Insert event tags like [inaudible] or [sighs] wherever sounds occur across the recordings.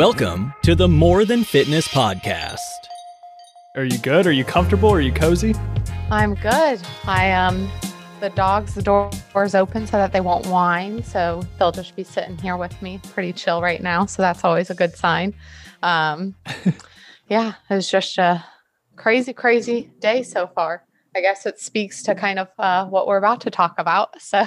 Welcome to the More Than Fitness podcast. Are you good? Are you comfortable? Are you cozy? I'm good. I um the dogs the doors open so that they won't whine, so they'll just be sitting here with me, pretty chill right now. So that's always a good sign. Um, [laughs] yeah, it was just a crazy, crazy day so far. I guess it speaks to kind of uh, what we're about to talk about. [laughs] So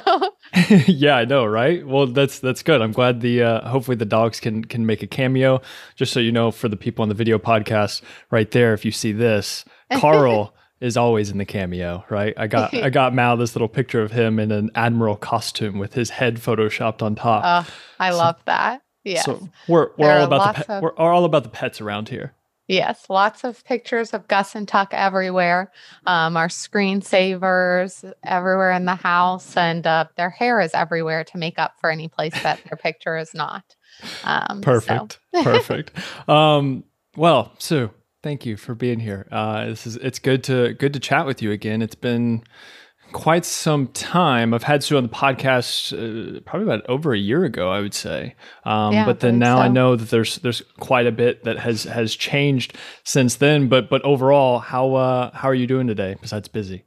[laughs] yeah, I know, right? Well, that's that's good. I'm glad the uh, hopefully the dogs can can make a cameo. Just so you know, for the people on the video podcast, right there, if you see this, [laughs] Carl is always in the cameo, right? I got I got Mal this little picture of him in an admiral costume with his head photoshopped on top. Uh, I so, love that. Yeah, So we're we're there all about the pe- of- we're all about the pets around here. Yes, lots of pictures of Gus and Tuck everywhere. Um, our screensavers everywhere in the house, and uh, their hair is everywhere to make up for any place that their picture is not. Um, perfect, so. perfect. Um, well, Sue, thank you for being here. Uh, this is it's good to good to chat with you again. It's been quite some time. I've had Sue on the podcast uh, probably about over a year ago, I would say. Um, yeah, but then now so. I know that there's there's quite a bit that has has changed since then. But but overall, how uh, how are you doing today? Besides busy.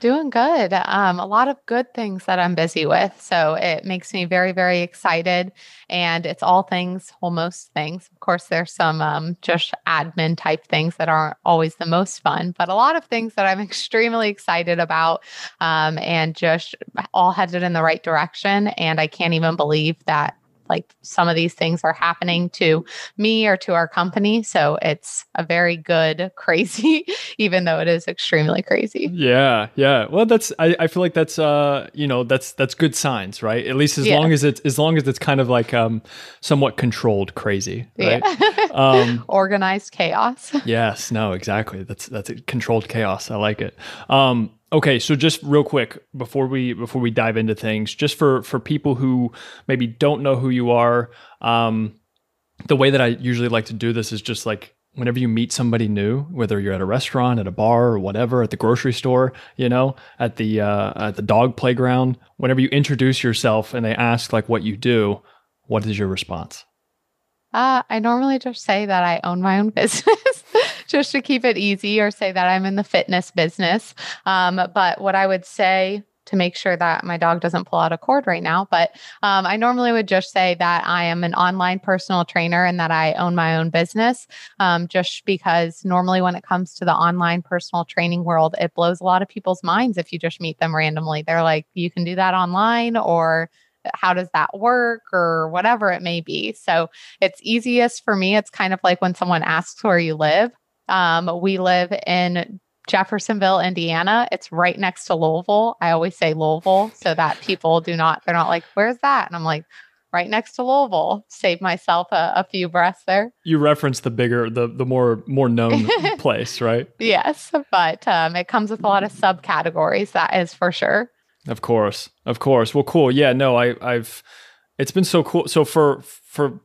Doing good. Um, a lot of good things that I'm busy with. So it makes me very, very excited. And it's all things, well, most things. Of course, there's some um, just admin type things that aren't always the most fun, but a lot of things that I'm [laughs] extremely excited about um, and just all headed in the right direction. And I can't even believe that like some of these things are happening to me or to our company. So it's a very good [laughs] crazy, even though it is extremely crazy. Yeah. Yeah. Well, that's, I, I feel like that's, uh, you know, that's, that's good signs, right? At least as yeah. long as it's, as long as it's kind of like, um, somewhat controlled crazy, right? Yeah. [laughs] um, Organized chaos. yes. No, exactly. That's, that's controlled chaos. I like it. Um, Okay, so just real quick before we before we dive into things, just for for people who maybe don't know who you are, um, the way that I usually like to do this is just like whenever you meet somebody new, whether you're at a restaurant, at a bar, or whatever, at the grocery store, you know, at the uh, at the dog playground, whenever you introduce yourself and they ask like what you do, what is your response? Uh, I normally just say that I own my own [laughs] business just to keep it easy or say that I'm in the fitness business. Um, but what I would say to make sure that my dog doesn't pull out a cord right now. But um, I normally would just say that I am an online personal trainer and that I own my own business. Um, just because normally when it comes to the online personal training world, it blows a lot of people's minds if you just meet them randomly. They're like, you can do that online or how does that work or whatever it may be. So it's easiest for me. It's kind of like when someone asks where you live. Um, we live in Jeffersonville, Indiana. It's right next to Louisville. I always say Louisville so that people do not, they're not like, where's that? And I'm like, right next to Louisville. Save myself a, a few breaths there. You reference the bigger, the the more more known [laughs] place, right? Yes, but um, it comes with a lot of subcategories. That is for sure. Of course, of course. Well, cool. Yeah, no, I, I've. It's been so cool. So for for,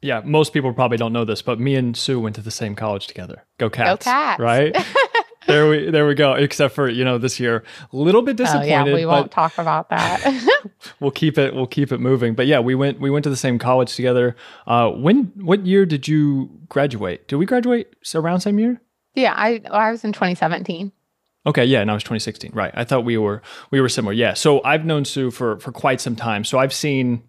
yeah, most people probably don't know this, but me and Sue went to the same college together. Go Cats! Go Cats! Right. [laughs] there we there we go. Except for you know this year, a little bit disappointed. Oh, yeah, we won't talk about that. [laughs] [laughs] we'll keep it we'll keep it moving. But yeah, we went we went to the same college together. Uh, when what year did you graduate? Did we graduate around same year? Yeah, I I was in 2017. Okay, yeah, and I was 2016. Right. I thought we were we were similar. Yeah. So I've known Sue for for quite some time. So I've seen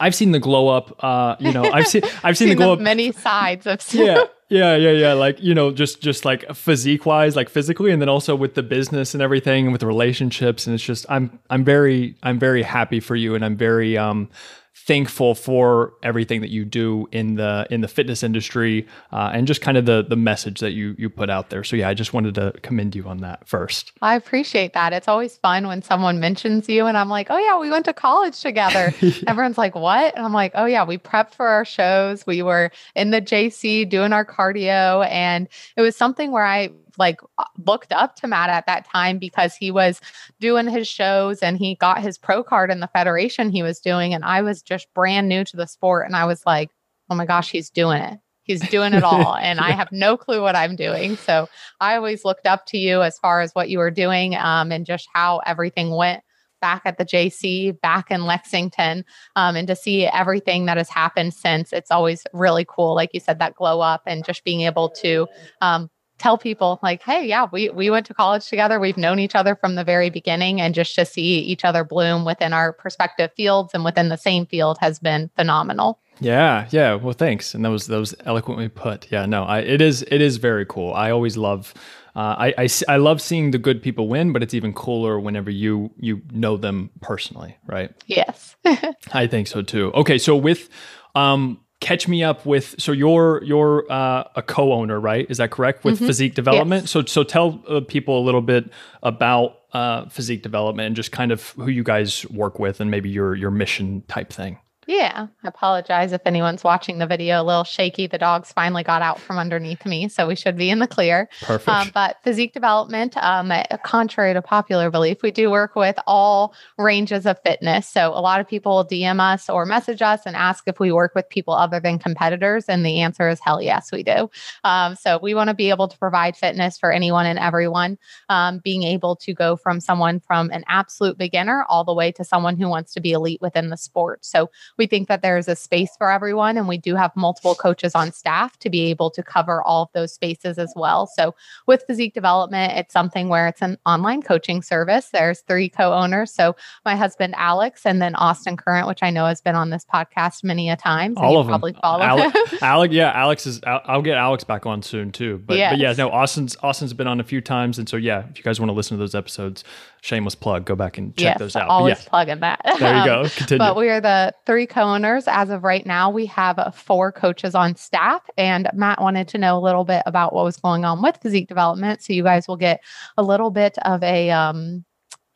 I've seen the glow up. Uh, you know, I've seen [laughs] I've seen, seen the glow the up. Many sides of Yeah. [laughs] Yeah, yeah, yeah. Like you know, just just like physique wise, like physically, and then also with the business and everything, and with the relationships, and it's just I'm I'm very I'm very happy for you, and I'm very um thankful for everything that you do in the in the fitness industry uh, and just kind of the the message that you you put out there. So yeah, I just wanted to commend you on that first. I appreciate that. It's always fun when someone mentions you and I'm like, "Oh yeah, we went to college together." [laughs] yeah. Everyone's like, "What?" And I'm like, "Oh yeah, we prepped for our shows. We were in the JC doing our cardio and it was something where I like uh, looked up to Matt at that time because he was doing his shows and he got his pro card in the federation he was doing. And I was just brand new to the sport. And I was like, oh my gosh, he's doing it. He's doing it all. and I [laughs] have no clue what I'm doing. So I always looked up to you as far as what you were doing um, and just how everything went back at the JC, back in Lexington, um, and to see everything that has happened since. It's always really cool. Like you said, that glow up and just being able to um, tell people like hey yeah we we went to college together. We've known each other from the very beginning and just to see each other bloom within our respective fields and within the same field has been phenomenal. Yeah yeah well thanks. And that was that was eloquently put. Yeah no I, it is it is very cool. I always love uh, I, I, I love seeing the good people win, but it's even cooler whenever you you know them personally, right? Yes, [laughs] I think so too. Okay, so with um, catch me up with so you're you're uh, a co-owner right is that correct with mm-hmm. physique development yes. so so tell uh, people a little bit about uh, physique development and just kind of who you guys work with and maybe your your mission type thing yeah, I apologize if anyone's watching the video a little shaky. The dogs finally got out from underneath me, so we should be in the clear. Perfect. Um, but physique development, um, contrary to popular belief, we do work with all ranges of fitness. So a lot of people will DM us or message us and ask if we work with people other than competitors, and the answer is hell yes, we do. Um, so we want to be able to provide fitness for anyone and everyone, um, being able to go from someone from an absolute beginner all the way to someone who wants to be elite within the sport. So we think that there's a space for everyone, and we do have multiple coaches on staff to be able to cover all of those spaces as well. So, with physique development, it's something where it's an online coaching service. There's three co owners. So, my husband, Alex, and then Austin Current, which I know has been on this podcast many a times. All of them. Probably follow Alex, [laughs] Alex, yeah, Alex is, I'll, I'll, get Alex back on soon too. But, yes. but yeah, no, Austin's, Austin's been on a few times. And so, yeah, if you guys want to listen to those episodes, shameless plug, go back and check yes, those out. Always yeah. plugging that. There you go. [laughs] Continue. but we are the three co-owners. As of right now, we have four coaches on staff. And Matt wanted to know a little bit about what was going on with physique development. So you guys will get a little bit of a um,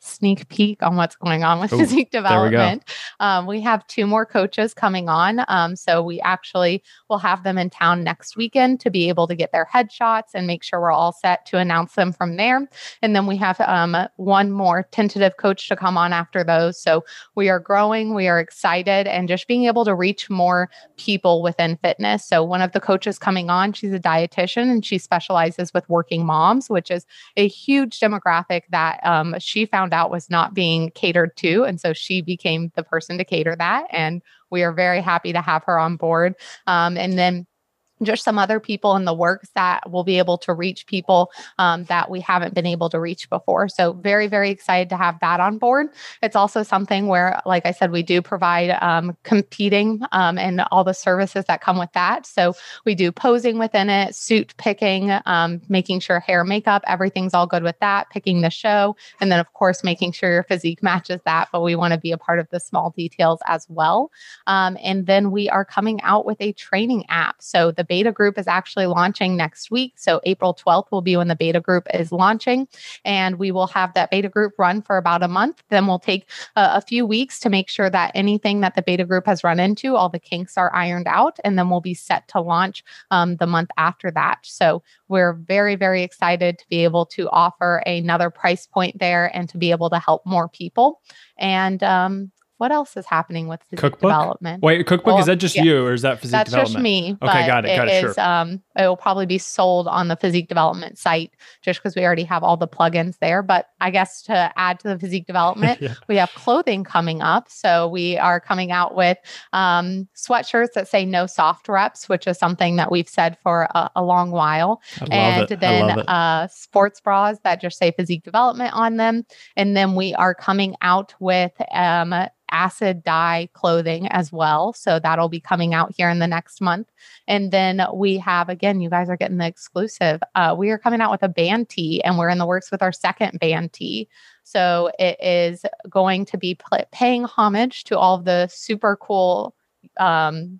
sneak peek on what's going on with Ooh, physique development. We, um, we, have two more coaches coming on. Um, so we actually will have them in town next weekend to be able to get their headshots and make sure we're all set to announce them from there. And then we have um, one more tentative coach to come on after those. So we are growing, we are excited, and just being able to reach more people within fitness. So one of the coaches coming on, she's a dietitian and she specializes with working moms, which is a huge demographic that um, she found out was not being catered to. And so she became the person to cater that. And we are very happy to have her on board. Um, and then just some other people in the works that will be able to reach people um, that we haven't been able to reach before. So, very, very excited to have that on board. It's also something where, like I said, we do provide um, competing um, and all the services that come with that. So, we do posing within it, suit picking, um, making sure hair, makeup, everything's all good with that, picking the show, and then, of course, making sure your physique matches that. But we want to be a part of the small details as well. Um, and then we are coming out with a training app. So, the beta group is actually launching next week. So April 12th will be when the beta group is launching. And we will have that beta group run for about a month. Then we'll take a, a few weeks to make sure that anything that the beta group has run into, all the kinks are ironed out. And then we'll be set to launch um, the month after that. So we're very, very excited to be able to offer another price point there and to be able to help more people. And um, what else is happening with physique cookbook? development? Wait, cookbook well, is that just yeah. you or is that physique That's development? That's just me. Okay, got it. Got it. Is, sure. um, it will probably be sold on the physique development site just because we already have all the plugins there. But I guess to add to the physique [laughs] development, yeah. we have clothing coming up. So we are coming out with um, sweatshirts that say no soft reps, which is something that we've said for a, a long while. and it. then uh, sports bras that just say physique development on them. And then we are coming out with um, acid dye clothing as well. So that'll be coming out here in the next month. And then we have, again, you guys are getting the exclusive. Uh, we are coming out with a band tee and we're in the works with our second band tee. So it is going to be paying homage to all of the super cool um,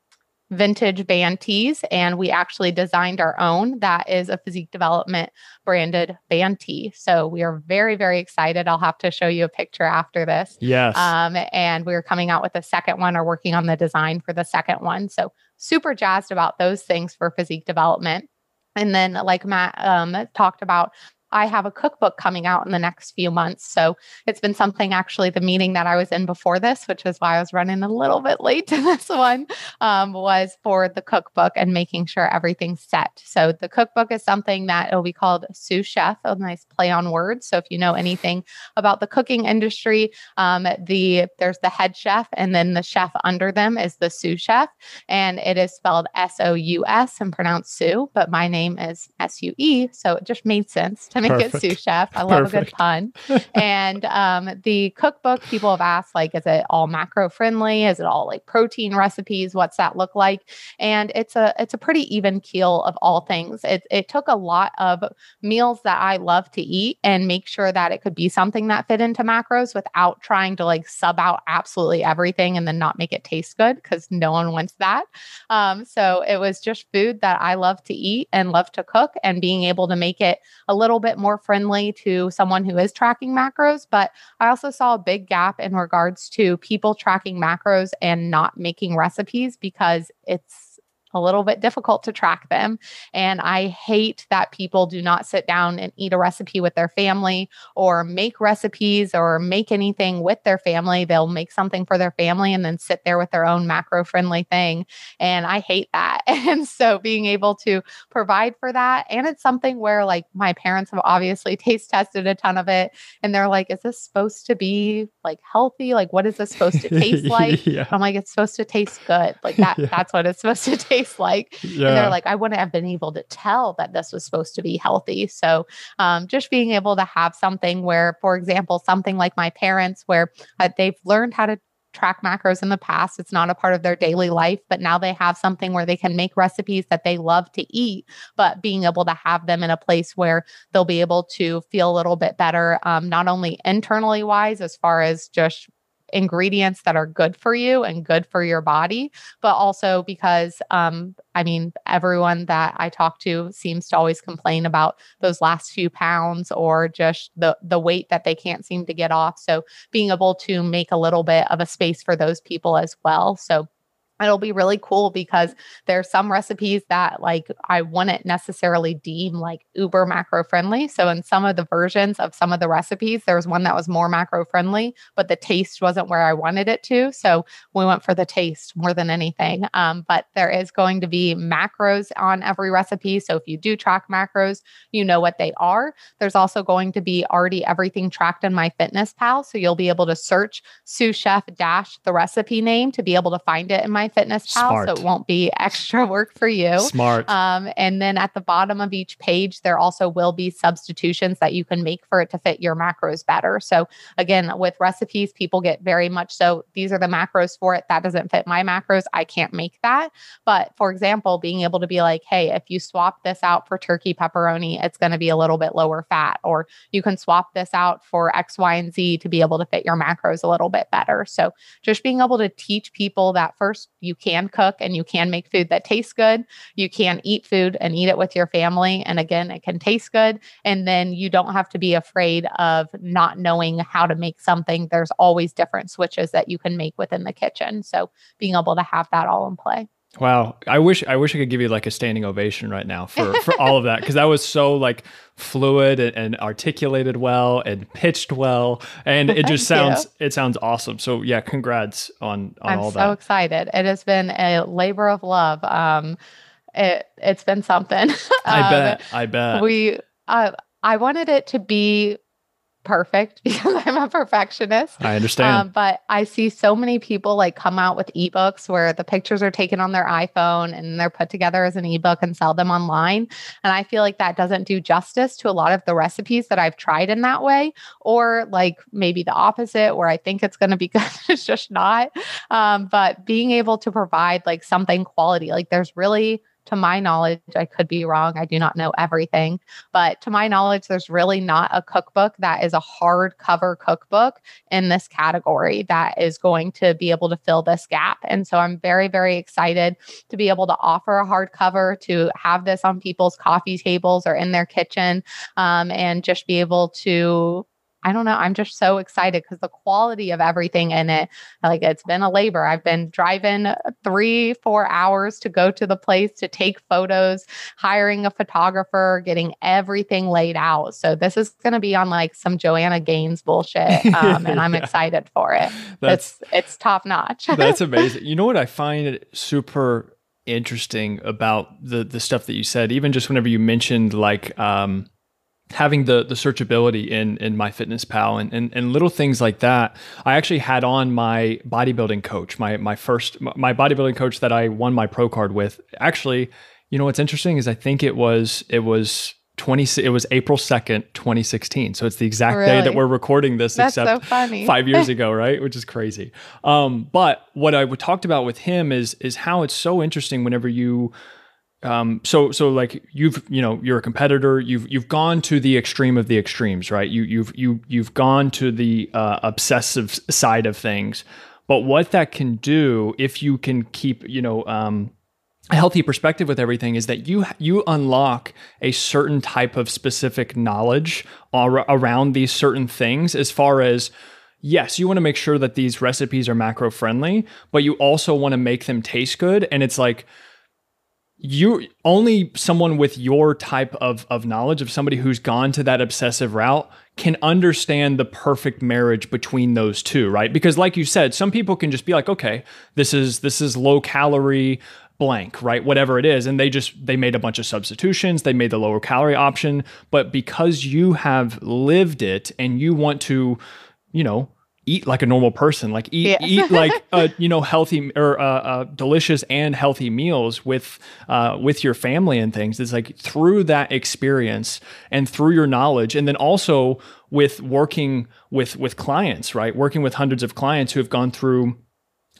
vintage band tees and we actually designed our own that is a physique development branded band tee. So we are very very excited. I'll have to show you a picture after this. Yes. Um, and we're coming out with a second one or working on the design for the second one. So super jazzed about those things for physique development. And then, like Matt um, talked about, I have a cookbook coming out in the next few months. So it's been something actually, the meeting that I was in before this, which is why I was running a little bit late to [laughs] this one, um, was for the cookbook and making sure everything's set. So the cookbook is something that it'll be called Sous Chef, a nice play on words. So if you know anything about the cooking industry, um, the there's the head chef and then the chef under them is the sous chef. And it is spelled S O U S and pronounced Sue, but my name is S U E. So it just made sense make Perfect. it sous chef. I love Perfect. a good pun. and um, the cookbook, people have asked, like, is it all macro friendly? Is it all like protein recipes? What's that look like? And it's a it's a pretty even keel of all things. It it took a lot of meals that I love to eat and make sure that it could be something that fit into macros without trying to like sub out absolutely everything and then not make it taste good because no one wants that. Um, so it was just food that I love to eat and love to cook and being able to make it a little bit more friendly to someone who is tracking macros. But I also saw a big gap in regards to people tracking macros and not making recipes because it's a little bit difficult to track them. And I hate that people do not sit down and eat a recipe with their family or make recipes or make anything with their family. They'll make something for their family and then sit there with their own macro friendly thing. And I hate that. [laughs] And so being able to provide for that. And it's something where like my parents have obviously [laughs] taste tested a ton of it. And they're like, is this supposed to be like healthy? Like, what is this supposed to taste [laughs] like? yeah. I'm like, it's supposed to taste good. Like that, yeah. that's what it's supposed to taste tastes like. Yeah. And they're like, I wouldn't have been able to tell that this was supposed to be healthy. So um, just being able to have something where, for example, something like my parents, where uh, they've learned how to track macros in the past. It's not a part of their daily life, but now they have something where they can make recipes that they love to eat, but being able to have them in a place where they'll be able to feel a little bit better, um, not only internally wise, as far as just ingredients that are good for you and good for your body, but also because um, I mean, everyone that I talk to seems to always complain about those last few pounds or just the the weight that they can't seem to get off. So being able to make a little bit of a space for those people as well. So it'll be really cool because there's some recipes that like I wouldn't necessarily deem like uber macro friendly. So in some of the versions of some of the recipes, there was one that was more macro friendly, but the taste wasn't where I wanted it to. So we went for the taste more than anything. Um, but there is going to be macros on every recipe. So if you do track macros, you know what they are. There's also going to be already everything tracked in MyFitnessPal. So you'll be able to search sous chef dash the recipe name to be able to find it in my Fitness Pal, Smart. so it won't be extra work for you. Smart. Um, and then at the bottom of each page, there also will be substitutions that you can make for it to fit your macros better. So again, with recipes, people get very much so these are the macros for it. That doesn't fit my macros. I can't make that. But for example, being able to be like, hey, if you swap this out for turkey pepperoni, it's going to be a little bit lower fat, or you can swap this out for X, Y, and Z to be able to fit your macros a little bit better. So just being able to teach people that first you can cook and you can make food that tastes good. You can eat food and eat it with your family. And again, it can taste good. And then you don't have to be afraid of not knowing how to make something. There's always different switches that you can make within the kitchen. So being able to have that all in play. Wow, I wish I wish I could give you like a standing ovation right now for for all of that because that was so like fluid and, and, articulated well and pitched well, and it [laughs] just sounds you. it sounds awesome. So yeah, congrats on on I'm all that. I'm so excited. It has been a labor of love. Um, it it's been something. [laughs] I um, bet. I bet we. Uh, I wanted it to be perfect [laughs] because I'm a perfectionist. I understand. Um, but I see so many people like come out with ebooks where the pictures are taken on their iPhone and they're put together as an ebook and sell them online. And I feel like that doesn't do justice to a lot of the recipes that I've tried in that way, or like maybe the opposite where I think it's going to be [laughs] good. it's just not. Um, but being able to provide like something quality, like there's really to my knowledge, I could be wrong. I do not know everything, but to my knowledge, there's really not a cookbook that is a hardcover cookbook in this category that is going to be able to fill this gap. And so I'm very, very excited to be able to offer a hardcover, to have this on people's coffee tables or in their kitchen, um, and just be able to I don't know. I'm just so excited because the quality of everything in it, like it's been a labor. I've been driving three, four hours to go to the place to take photos, hiring a photographer, getting everything laid out. So this is going to be on like some Joanna Gaines bullshit. [laughs] Um, and I'm yeah. excited for it. That's, it's, it's top notch. [laughs] that's amazing. You know what I find super interesting about the the stuff that you said, even just whenever you mentioned like um, having the the searchability in in my MyFitnessPal and, and and little things like that i actually had on my bodybuilding coach my my first my bodybuilding coach that i won my pro card with. Actually you know what's interesting is i think it was it was 20 it was april 2nd 2016 so it's the exact really? day that we're recording this That's except so five years [laughs] ago right? Which is crazy. Um, but what i talked about with him is is how it's so interesting whenever you um, so so like you've you know you're a competitor. You've you've gone to the extreme of the extremes right? You you've you you've gone to the uh, obsessive side of things. But what that can do if you can keep you know um, a healthy perspective with everything is that you you unlock a certain type of specific knowledge ar- around these certain things as far as yes you want to make sure that these recipes are macro friendly but you also want to make them taste good. And it's like you only someone with your type of of knowledge of somebody who's gone to that obsessive route can understand the perfect marriage between those two right? Because like you said some people can just be like okay this is this is low calorie blank right? Whatever it is. And they just they made a bunch of substitutions. They made the lower calorie option. But because you have lived it and you want to you know eat like a normal person like eat eat like [laughs] uh, you know healthy or uh, uh, delicious and healthy meals with uh, with your family and things. It's like through that experience and through your knowledge and then also with working with with clients right? Working with hundreds of clients who have gone through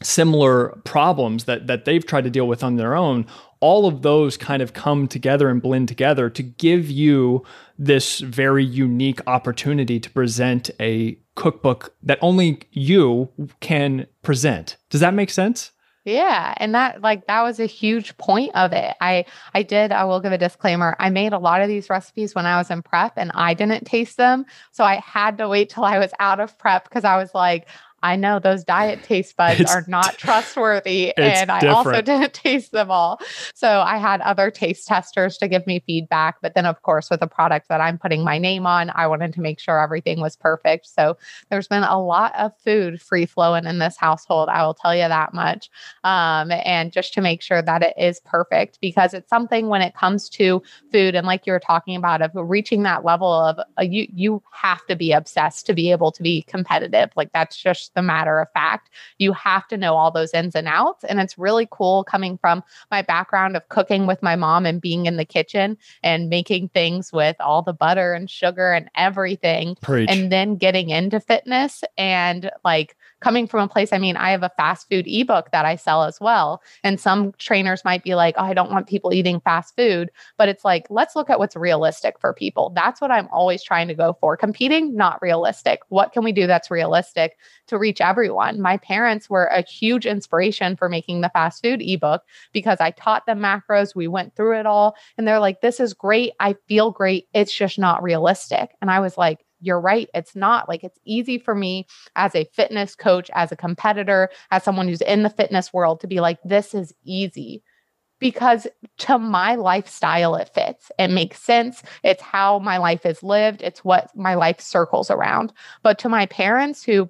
similar problems that that they've tried to deal with on their own all of those kind of come together and blend together to give you this very unique opportunity to present a cookbook that only you can present. Does that make sense? Yeah, and that like that was a huge point of it. I I did I will give a disclaimer. I made a lot of these recipes when I was in prep and I didn't taste them. So I had to wait till I was out of prep because I was like I know those diet taste [laughs] buds it's, are not trustworthy. and I different. also [laughs] didn't taste them all. So I had other taste testers to give me feedback. But then, of course, with a product that I'm putting my name on, I wanted to make sure everything was perfect. So there's been a lot of food free flowing in this household. I will tell you that much. Um, and just to make sure that it is perfect, because it's something when it comes to food, and like you were talking about, of reaching that level of uh, you, you have to be obsessed to be able to be competitive. Like that's just the matter of fact. You have to know all those ins and outs. And it's really cool coming from my background of cooking with my mom and being in the kitchen and making things with all the butter and sugar and everything. Preach. And then getting into fitness and like coming from a place, I mean, I have a fast food ebook that I sell as well. And some trainers might be like, oh, I don't want people eating fast food. But it's like, let's look at what's realistic for people. That's what I'm always trying to go for. Competing, not realistic. What can we do that's realistic to reach everyone? My parents were a huge inspiration for making the fast food ebook because I taught them macros. We went through it all. And they're like, this is great. I feel great. It's just not realistic. And I was like, you're right. It's not like it's easy for me as a fitness coach, as a competitor, as someone who's in the fitness world to be like, this is easy because to my lifestyle, it fits. It makes sense. It's how my life is lived, it's what my life circles around. But to my parents who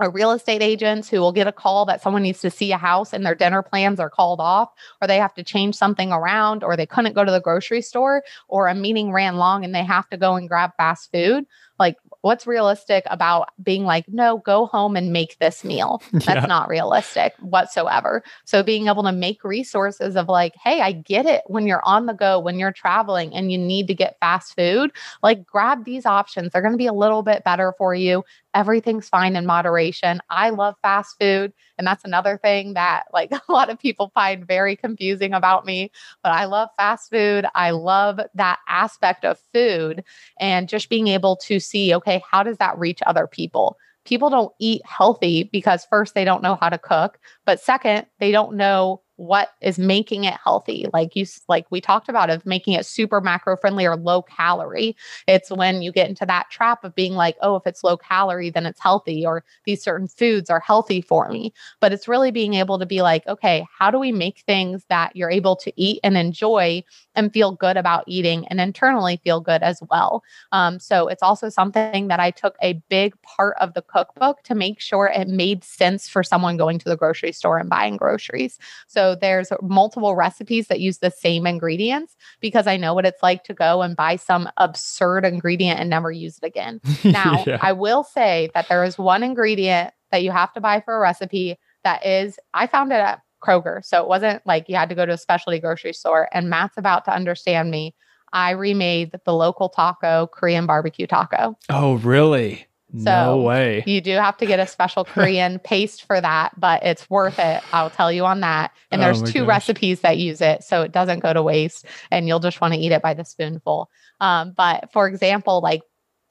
are real estate agents who will get a call that someone needs to see a house and their dinner plans are called off, or they have to change something around, or they couldn't go to the grocery store, or a meeting ran long and they have to go and grab fast food. Like, what's realistic about being like, no, go home and make this meal? [laughs] That's yeah. not realistic whatsoever. So, being able to make resources of like, hey, I get it when you're on the go, when you're traveling and you need to get fast food, like, grab these options. They're going to be a little bit better for you. Everything's fine in moderation. I love fast food. And that's another thing that like [laughs] a lot of people find very confusing about me. But I love fast food. I love that aspect of food and just being able to see, okay, how does that reach other people? People don't eat healthy because first, they don't know how to cook, but second, they don't know what is making it healthy. Like you like we talked about of making it super macro friendly or low calorie. It's when you get into that trap of being like oh if it's low calorie then it's healthy or these certain foods are healthy for me. But it's really being able to be like okay how do we make things that you're able to eat and enjoy and feel good about eating and internally feel good as well? Um, so it's also something that i took a big part of the cookbook to make sure it made sense for someone going to the grocery store and buying groceries. So there's multiple recipes that use the same ingredients because I know what it's like to go and buy some absurd ingredient and never use it again. [laughs] Now, yeah. I will say that there is one ingredient that you have to buy for a recipe that is, I found it at Kroger. So it wasn't like you had to go to a specialty grocery store. And Matt's about to understand me. I remade the local taco Korean barbecue taco. Oh, really? So no way. You do have to get a special [laughs] Korean paste for that, but it's worth it. I'll tell you on that. And there's oh two gosh. recipes that use it, so it doesn't go to waste, and you'll just want to eat it by the spoonful. Um, but for example, like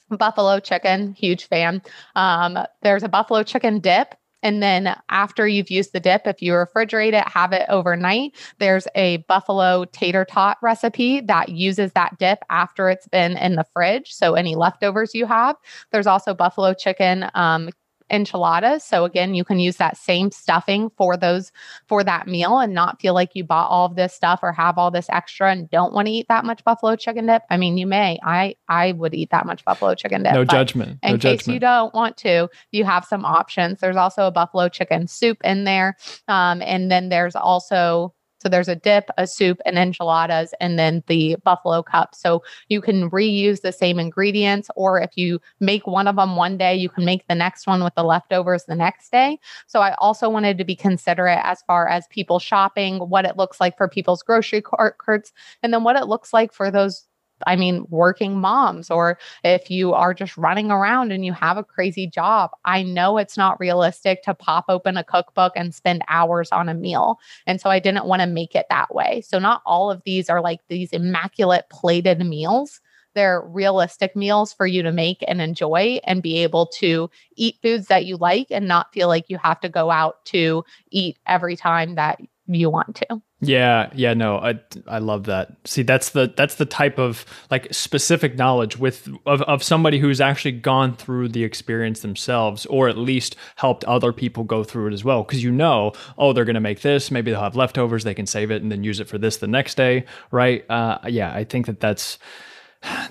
buffalo chicken, huge fan. Um, there's a buffalo chicken dip and then after you've used the dip, if you refrigerate it, have it overnight. There's a buffalo tater tot recipe that uses that dip after it's been in the fridge. So any leftovers you have. There's also buffalo chicken um, enchiladas. So again, you can use that same stuffing for those for that meal and not feel like you bought all of this stuff or have all this extra and don't want to eat that much buffalo chicken dip. I mean, you may. I I would eat that much buffalo chicken dip. No judgment. In no case judgment. you don't want to, you have some options. There's also a buffalo chicken soup in there. Um, and then there's also so there's a dip, a soup, and enchiladas, and then the buffalo cup. So you can reuse the same ingredients, or if you make one of them one day, you can make the next one with the leftovers the next day. So I also wanted to be considerate as far as people shopping, what it looks like for people's grocery carts, and then what it looks like for those I mean, working moms, or if you are just running around and you have a crazy job, I know it's not realistic to pop open a cookbook and spend hours on a meal. And so I didn't want to make it that way. So, not all of these are like these immaculate plated meals. They're realistic meals for you to make and enjoy and be able to eat foods that you like and not feel like you have to go out to eat every time that you want to. Yeah, yeah, no, I I love that. See, that's the that's the type of like specific knowledge with of, of somebody who's actually gone through the experience themselves or at least helped other people go through it as well because you know, oh, they're going to make this, maybe they'll have leftovers, they can save it and then use it for this the next day, right? Uh yeah, I think that that's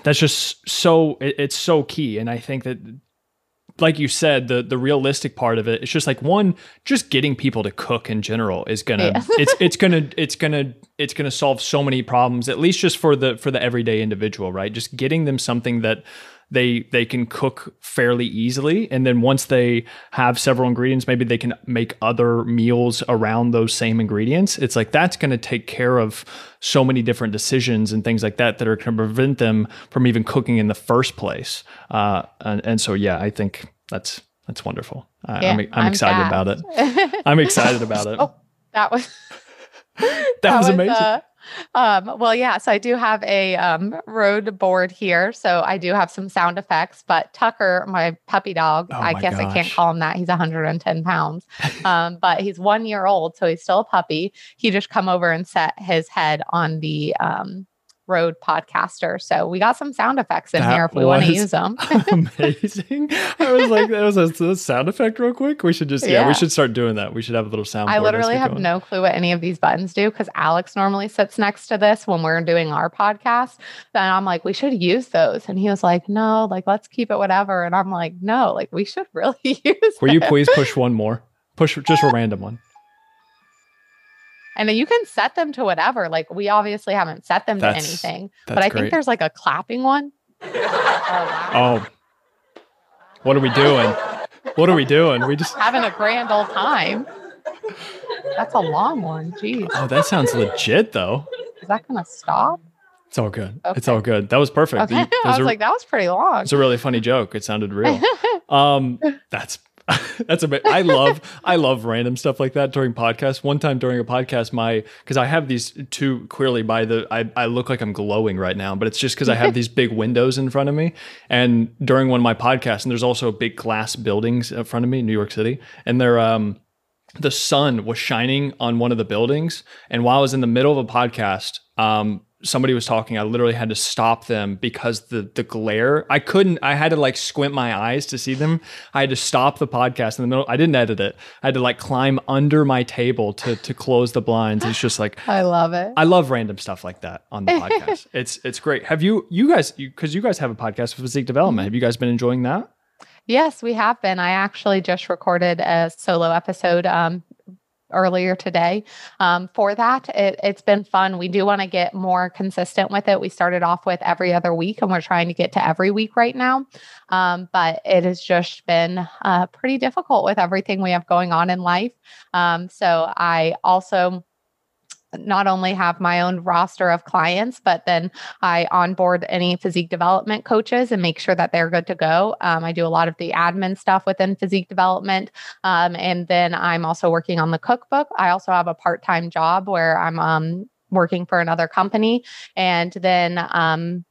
that's just so it, it's so key and I think that like you said, the the realistic part of it, it's just like one, just getting people to cook in general is gonna yeah. [laughs] it's it's gonna it's gonna it's gonna solve so many problems, at least just for the for the everyday individual, right? Just getting them something that they they can cook fairly easily. And then once they have several ingredients maybe they can make other meals around those same ingredients. It's like that's going to take care of so many different decisions and things like that that are going to prevent them from even cooking in the first place. Uh, and, and so yeah i think that's that's wonderful. I, yeah, I'm, I'm, I'm excited about it. I'm excited about it. [laughs] Oh that was [laughs] that, that was, was amazing. uh, um, well, yeah. So I do have a um, road board here. So I do have some sound effects. But Tucker, my puppy dog, oh I guess gosh. I can't call him that. He's 110 pounds, um, but he's one year old, so he's still a puppy. He just come over and set his head on the um, Rode podcaster. So we got some sound effects in that here if we want to use them. [laughs] amazing. I was like, that was a, a, sound effect real quick. We should just, yeah, yeah, we should start doing that. We should have a little sound. I literally have going. no clue what any of these buttons do because Alex normally sits next to this when we're doing our podcast. And I'm like, we should use those. And he was like, no, like, let's keep it whatever. And I'm like, no, like, we should really [laughs] use Will you please push one more? Push just a random one. And you can set them to whatever. Like we obviously haven't set them that's, to anything, but I great. think there's like a clapping one. oh, wow. oh, what are we doing? What are we doing? We just having a grand old time. That's a long one. Jeez. Oh, that sounds legit though. Is that gonna stop? It's all good. Okay. It's all good. That was perfect. Okay. I was a, like, that was pretty long. It's a really funny joke. It sounded real. [laughs] um, that's [laughs] That's a bit. I love I love random stuff like that during podcasts. One time during a podcast, my because I have these two clearly by the I, I look like I'm glowing right now, but it's just because I have these big windows in front of me. And during one of my podcasts, and there's also big glass buildings in front of me, New York City, and they're um the sun was shining on one of the buildings, and while I was in the middle of a podcast, um, somebody was talking. I literally had to stop them because the the glare. I couldn't. I had to like squint my eyes to see them. I had to stop the podcast in the middle. I didn't edit it. I had to like climb under my table to to close the blinds. It's just like [laughs] I love it. I love random stuff like that on the podcast. [laughs] it's it's great. Have you you guys because you, you guys have a podcast for physique development? Have you guys been enjoying that? Yes, we have been. I actually just recorded a solo episode um, earlier today um, for that. It, has been fun. We do want to get more consistent with it. We started off with every other week, and we're trying to get to every week right now. Um, but it has just been uh, pretty difficult with everything we have going on in life. Um, so I also not only have my own roster of clients, but then I onboard any physique development coaches and make sure that they're good to go. Um, I do a lot of the admin stuff within physique development. Um, and then I'm also working on the cookbook. I also have a part time job where I'm um, working for another company. And then um,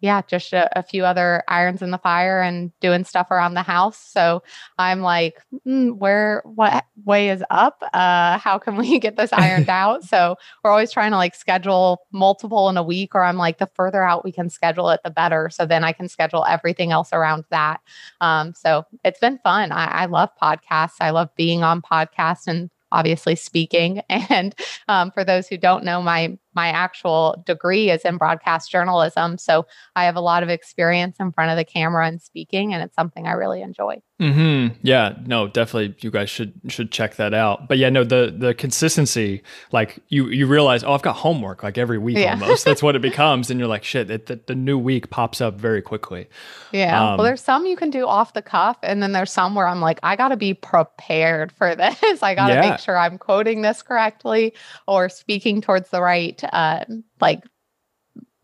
yeah, just a, a, few other irons in the fire and doing stuff around the house. So I'm like, mm, where, what way is up? Uh, how can we [laughs] get this [laughs] ironed out? So we're always trying to like schedule multiple in a week, or I'm like, the further out we can schedule it, the better. So then I can schedule everything else around that. Um, so it's been fun. I, I love podcasts. I love being on podcasts and obviously speaking. [laughs] And um, for those who don't know, my my actual degree is in broadcast journalism. So I have a lot of experience in front of the camera and speaking, and it's something I really enjoy. Mm-hmm. Yeah, no, definitely. You guys should should check that out. But yeah, no, the the consistency, like you you realize, oh, I've got homework like every week yeah. almost. That's what it [laughs] becomes, and you're like, shit, it, the, the new week pops up very quickly. Yeah. Um, well, there's some you can do off the cuff, and then there's some where I'm like, I got to be prepared for [laughs] this. I got to yeah. make sure I'm quoting this correctly or speaking towards the right uh, like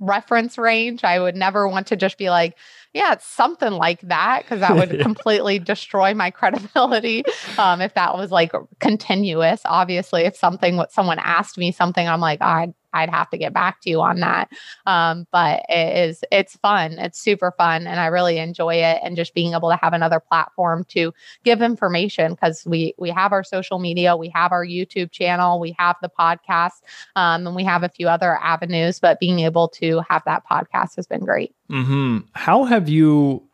reference range. I would never want to just be like, yeah, it's something like that because that would [laughs] completely destroy my credibility. Um, if that was like continuous, obviously, if something what someone asked me something, I'm like, I I'd have to get back to you on that. Um, but it is it's fun. It's super fun, and I really enjoy it. And just being able to have another platform to give information because we we have our social media, we have our YouTube channel, we have the podcast, um, and we have a few other avenues. But being able to have that podcast has been great. Mm-hmm. How have you?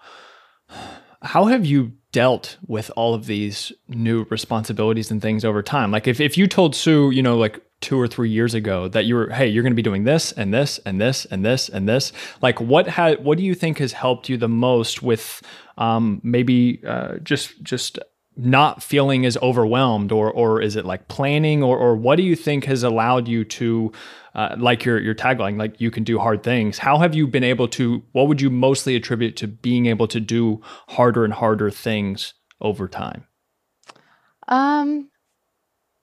How have you dealt with all of these new responsibilities and things over time? Like if, if you told Sue, you know, like two or three years ago that you were, hey, you're going to be doing this and this and this and this and this. Like, what had, what do you think has helped you the most with, um, maybe uh, just just not feeling as overwhelmed, or or is it like planning, or or what do you think has allowed you to, uh, like your your tagline, like you can do hard things. How have you been able to? What would you mostly attribute to being able to do harder and harder things over time? Um,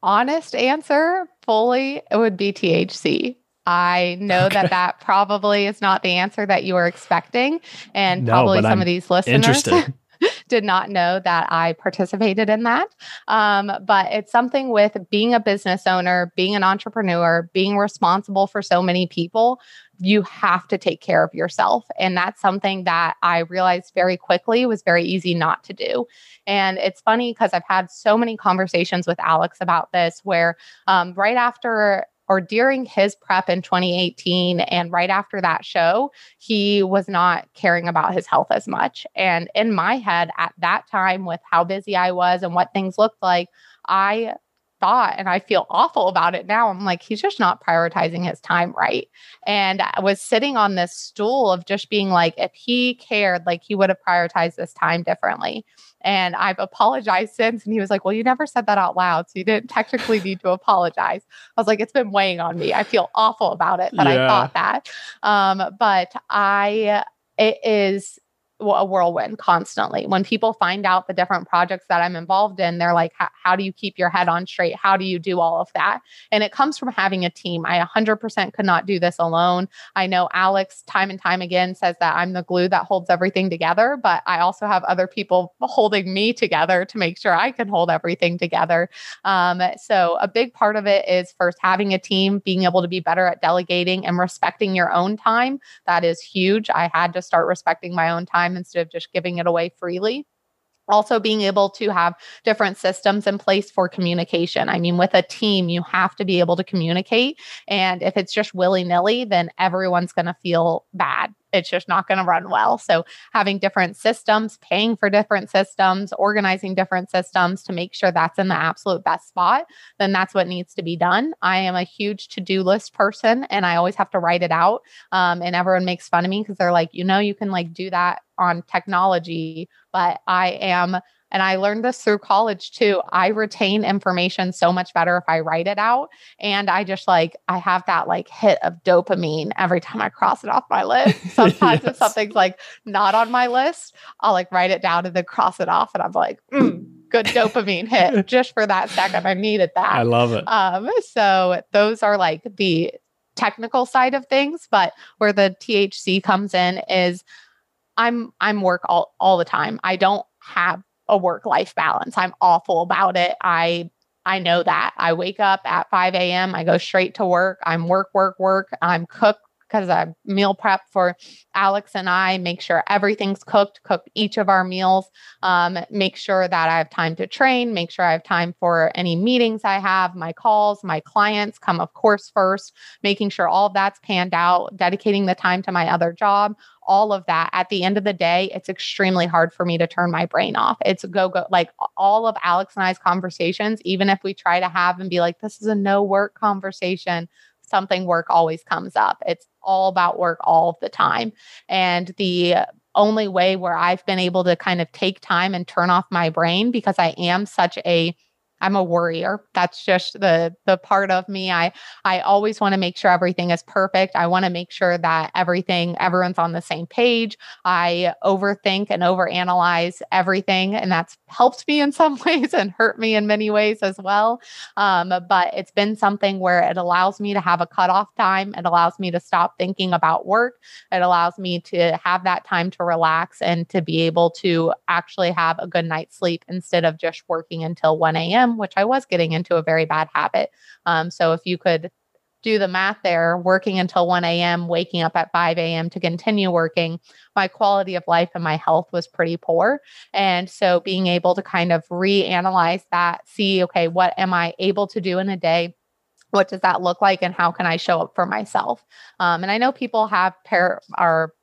honest answer fully it would be THC. I know okay. that that probably is not the answer that you were expecting. And no, probably some I'm of these listeners [laughs] [laughs] did not know that I participated in that. Um, but it's something with being a business owner, being an entrepreneur, being responsible for so many people. You have to take care of yourself. And that's something that I realized very quickly was very easy not to do. And it's funny because I've had so many conversations with Alex about this where um, right after or during his prep in 2018 and right after that show, he was not caring about his health as much. And in my head at that time, with how busy I was and what things looked like, I thought and I feel awful about it now. I'm like, he's just not prioritizing his time right. And I was sitting on this stool of just being like, if he cared, like he would have prioritized this time differently. And I've apologized since. And he was like, Well, you never said that out loud. So you didn't technically need to apologize. I was like, It's been weighing on me. I feel awful about it that yeah. I thought that. Um, but I, it is a whirlwind constantly. When people find out the different projects that I'm involved in, they're like, how do you keep your head on straight? How do you do all of that? And it comes from having a team. I 100% could not do this alone. I know Alex, time and time again, says that I'm the glue that holds everything together, but I also have other people holding me together to make sure I can hold everything together. Um, so, a big part of it is first having a team, being able to be better at delegating and respecting your own time. That is huge. I had to start respecting my own time time instead of just giving it away freely. also being able to have different systems in place for communication i mean with a team you have to be able to communicate and if it's just willy-nilly then everyone's going to feel bad it's just not going to run well. So having different systems paying for different systems organizing different systems to make sure that's in the absolute best spot then that's what needs to be done. I am a huge to-do list person and i always have to write it out um, and everyone makes fun of me because they're like you know you can like do that on technology, but I am, and I learned this through college too. I retain information so much better if I write it out. And I just like, I have that like hit of dopamine every time I cross it off my list. [laughs] Sometimes yes. if something's like not on my list, I'll like write it down and then cross it off. And I'm like, mm, good dopamine hit [laughs] just for that second. I needed that. I love it. Um, so those are like the technical side of things, but where the THC comes in is I'm I'm work all all the time. I don't have a work life balance. I'm awful about it. I I know that. I wake up at 5 a.m. I go straight to work. I'm work, work, work. I'm cook because I meal prep for Alex and I, make sure everything's cooked, cook each of our meals, um, make sure that I have time to train, make sure I have time for any meetings I have, my calls, my clients come, of course, first, making sure all that's panned out, dedicating the time to my other job, all of that. At the end of the day, it's extremely hard for me to turn my brain off. It's go, go, like all of Alex and I's conversations, even if we try to have and be like, this is a no work conversation something work always comes up. It's all about work all the time. And the only way where I've been able to kind of take time and turn off my brain because I am such a I'm a worrier. That's just the the part of me. I I always want to make sure everything is perfect. I want to make sure that everything everyone's on the same page. I overthink and overanalyze everything, and that's helped me in [laughs] some ways and hurt me in many ways as well. Um, but it's been something where it allows me to have a cutoff time. It allows me to stop thinking about work. It allows me to have that time to relax and to be able to actually have a good night's sleep instead of just working until 1 a.m which I was getting into a very bad habit. Um, so if you could do the math there, working until 1 a.m., waking up at 5 a.m. to continue working, my quality of life and my health was pretty poor. And so being able to kind of reanalyze that, see, okay, what am I able to do in a day? What does that look like, and how can I show up for myself? Um, and I know people have pair are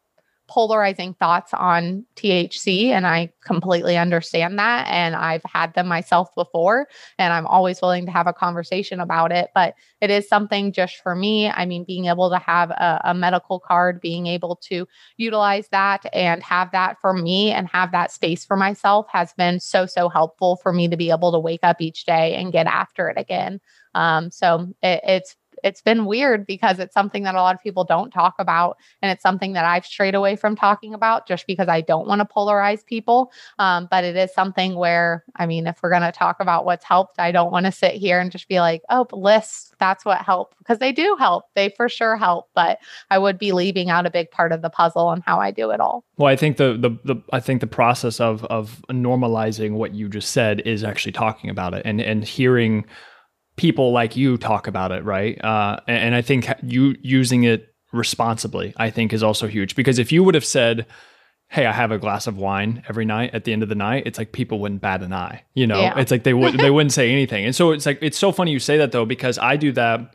polarizing thoughts on THC, and I completely understand that. And I've had them myself before, and I'm always willing to have a conversation about it. But it is something just for me. I mean, being able to have a, a medical card, being able to utilize that and have that for me and have that space for myself has been so, so helpful for me to be able to wake up each day and get after it again. Um, so it, it's it's been weird because it's something that a lot of people don't talk about and it's something that i've strayed away from talking about just because i don't want to polarize people. Um, but it is something where i mean if we're going to talk about what's helped i don't want to sit here and just be like oh lists that's what helped. Because they do help. They for sure help but i would be leaving out a big part of the puzzle on how i do it all. Well i think the the, the i think the process of of normalizing what you just said is actually talking about it and and hearing people like you talk about it, right? Uh, and, and I think you using it responsibly, I think, is also huge because if you would have said, hey, I have a glass of wine every night at the end of the night, it's like people wouldn't bat an eye. You know, yeah. it's like they would they [laughs] wouldn't say anything. And so it's like it's so funny you say that though, because I do that